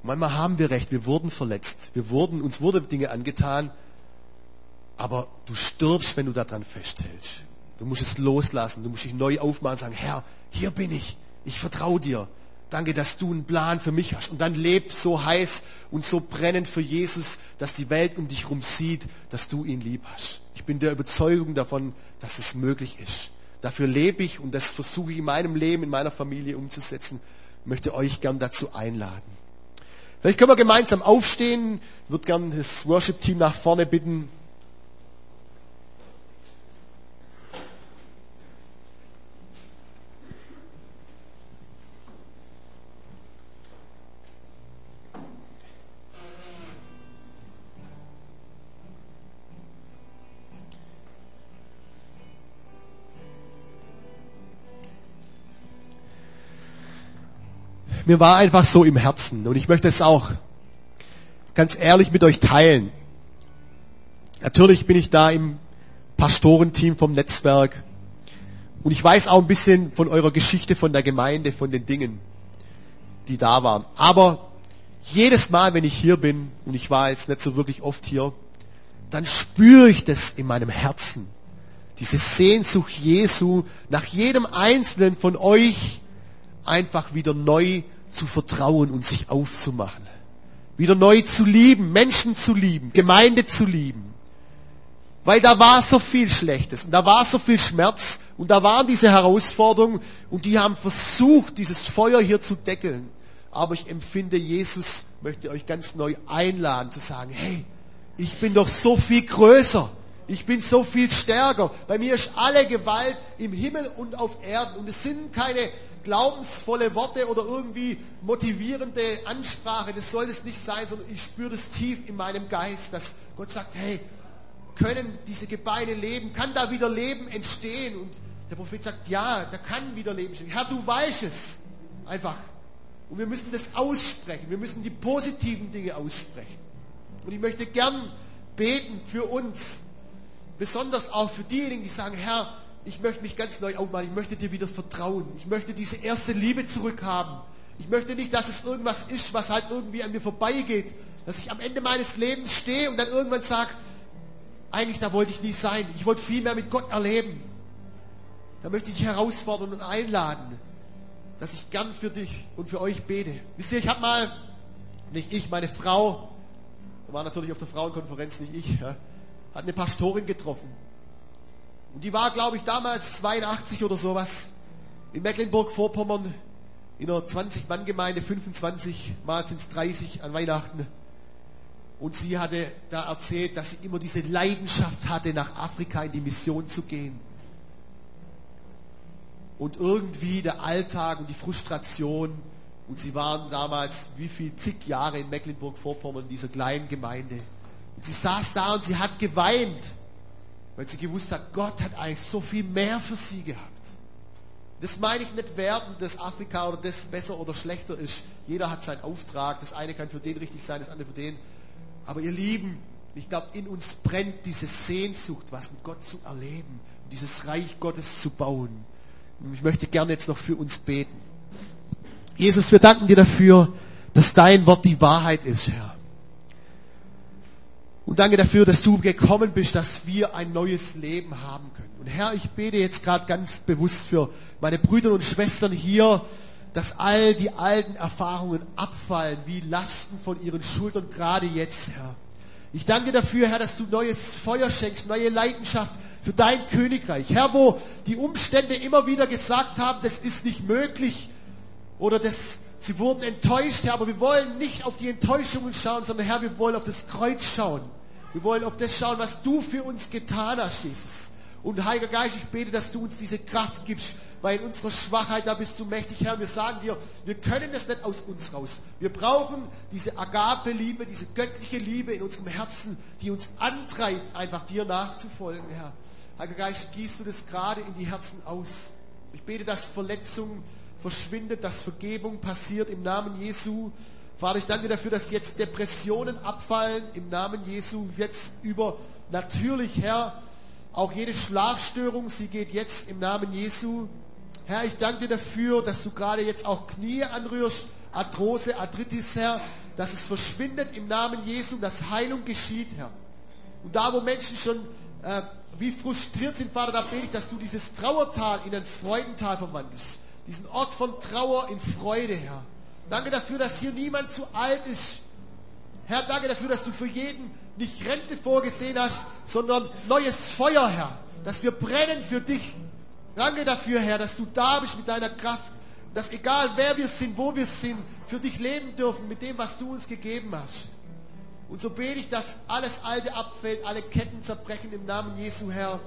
Manchmal haben wir recht, wir wurden verletzt, wir wurden, uns wurde Dinge angetan, aber du stirbst, wenn du daran festhältst. Du musst es loslassen, du musst dich neu aufmachen und sagen, Herr, hier bin ich, ich vertraue dir. Danke, dass du einen Plan für mich hast. Und dann leb so heiß und so brennend für Jesus, dass die Welt um dich herum sieht, dass du ihn lieb hast. Ich bin der Überzeugung davon, dass es möglich ist. Dafür lebe ich und das versuche ich in meinem Leben, in meiner Familie umzusetzen. Ich möchte euch gern dazu einladen. Vielleicht können wir gemeinsam aufstehen. Ich würde gern das Worship-Team nach vorne bitten. Mir war einfach so im Herzen und ich möchte es auch ganz ehrlich mit euch teilen. Natürlich bin ich da im Pastorenteam vom Netzwerk und ich weiß auch ein bisschen von eurer Geschichte, von der Gemeinde, von den Dingen, die da waren. Aber jedes Mal, wenn ich hier bin, und ich war jetzt nicht so wirklich oft hier, dann spüre ich das in meinem Herzen. Diese Sehnsucht Jesu nach jedem einzelnen von euch einfach wieder neu zu vertrauen und sich aufzumachen. Wieder neu zu lieben, Menschen zu lieben, Gemeinde zu lieben. Weil da war so viel Schlechtes und da war so viel Schmerz und da waren diese Herausforderungen und die haben versucht, dieses Feuer hier zu deckeln. aber ich empfinde, Jesus möchte euch ganz neu einladen zu sagen, hey, ich bin doch so viel größer. Ich bin so viel stärker. Bei mir ist alle Gewalt im Himmel und auf Erden. Und es sind keine glaubensvolle Worte oder irgendwie motivierende Ansprache. Das soll es nicht sein, sondern ich spüre das tief in meinem Geist, dass Gott sagt, hey, können diese Gebeine leben? Kann da wieder Leben entstehen? Und der Prophet sagt, ja, da kann wieder Leben entstehen. Herr, du weißt es. Einfach. Und wir müssen das aussprechen. Wir müssen die positiven Dinge aussprechen. Und ich möchte gern beten für uns. Besonders auch für diejenigen, die sagen, Herr, ich möchte mich ganz neu aufmachen. Ich möchte dir wieder vertrauen. Ich möchte diese erste Liebe zurückhaben. Ich möchte nicht, dass es irgendwas ist, was halt irgendwie an mir vorbeigeht. Dass ich am Ende meines Lebens stehe und dann irgendwann sage, eigentlich da wollte ich nie sein. Ich wollte viel mehr mit Gott erleben. Da möchte ich dich herausfordern und einladen, dass ich gern für dich und für euch bete. Wisst ihr, ich habe mal, nicht ich, meine Frau, war natürlich auf der Frauenkonferenz, nicht ich, ja, hat eine Pastorin getroffen. Und die war, glaube ich, damals 82 oder sowas in Mecklenburg-Vorpommern in einer 20-Mann-Gemeinde, 25 Mal sind es 30 an Weihnachten. Und sie hatte da erzählt, dass sie immer diese Leidenschaft hatte, nach Afrika in die Mission zu gehen. Und irgendwie der Alltag und die Frustration. Und sie waren damals, wie viel, zig Jahre in Mecklenburg-Vorpommern in dieser kleinen Gemeinde. Und sie saß da und sie hat geweint, weil sie gewusst hat, Gott hat eigentlich so viel mehr für sie gehabt. Das meine ich nicht werten, dass Afrika oder das besser oder schlechter ist. Jeder hat seinen Auftrag. Das eine kann für den richtig sein, das andere für den. Aber ihr Lieben, ich glaube, in uns brennt diese Sehnsucht, was mit Gott zu erleben, dieses Reich Gottes zu bauen. Und ich möchte gerne jetzt noch für uns beten. Jesus, wir danken dir dafür, dass dein Wort die Wahrheit ist, Herr. Und danke dafür, dass du gekommen bist, dass wir ein neues Leben haben können. Und Herr, ich bete jetzt gerade ganz bewusst für meine Brüder und Schwestern hier, dass all die alten Erfahrungen abfallen, wie Lasten von ihren Schultern, gerade jetzt, Herr. Ich danke dafür, Herr, dass du neues Feuer schenkst, neue Leidenschaft für dein Königreich. Herr, wo die Umstände immer wieder gesagt haben, das ist nicht möglich oder das, sie wurden enttäuscht, Herr, aber wir wollen nicht auf die Enttäuschungen schauen, sondern Herr, wir wollen auf das Kreuz schauen. Wir wollen auf das schauen, was du für uns getan hast, Jesus. Und Heiliger Geist, ich bete, dass du uns diese Kraft gibst, weil in unserer Schwachheit, da bist du mächtig, Herr. Wir sagen dir, wir können das nicht aus uns raus. Wir brauchen diese Agape-Liebe, diese göttliche Liebe in unserem Herzen, die uns antreibt, einfach dir nachzufolgen, Herr. Heiliger Geist, gießt du das gerade in die Herzen aus. Ich bete, dass Verletzung verschwindet, dass Vergebung passiert im Namen Jesu. Vater, ich danke dafür, dass jetzt Depressionen abfallen im Namen Jesu. Jetzt über natürlich, Herr, auch jede Schlafstörung, sie geht jetzt im Namen Jesu. Herr, ich danke dir dafür, dass du gerade jetzt auch Knie anrührst, Arthrose, Arthritis, Herr, dass es verschwindet im Namen Jesu, dass Heilung geschieht, Herr. Und da, wo Menschen schon äh, wie frustriert sind, Vater, da bete ich, dass du dieses Trauertal in ein Freudental verwandelst. Diesen Ort von Trauer in Freude, Herr. Danke dafür, dass hier niemand zu alt ist. Herr, danke dafür, dass du für jeden nicht Rente vorgesehen hast, sondern neues Feuer, Herr. Dass wir brennen für dich. Danke dafür, Herr, dass du da bist mit deiner Kraft. Dass egal wer wir sind, wo wir sind, für dich leben dürfen mit dem, was du uns gegeben hast. Und so bete ich, dass alles Alte abfällt, alle Ketten zerbrechen im Namen Jesu, Herr.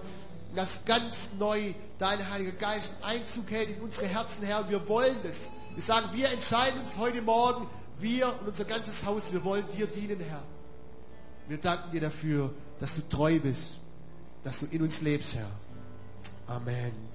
Dass ganz neu dein Heiliger Geist Einzug hält in unsere Herzen, Herr. Wir wollen das. Wir sagen, wir entscheiden uns heute Morgen, wir und unser ganzes Haus, wir wollen dir dienen, Herr. Wir danken dir dafür, dass du treu bist, dass du in uns lebst, Herr. Amen.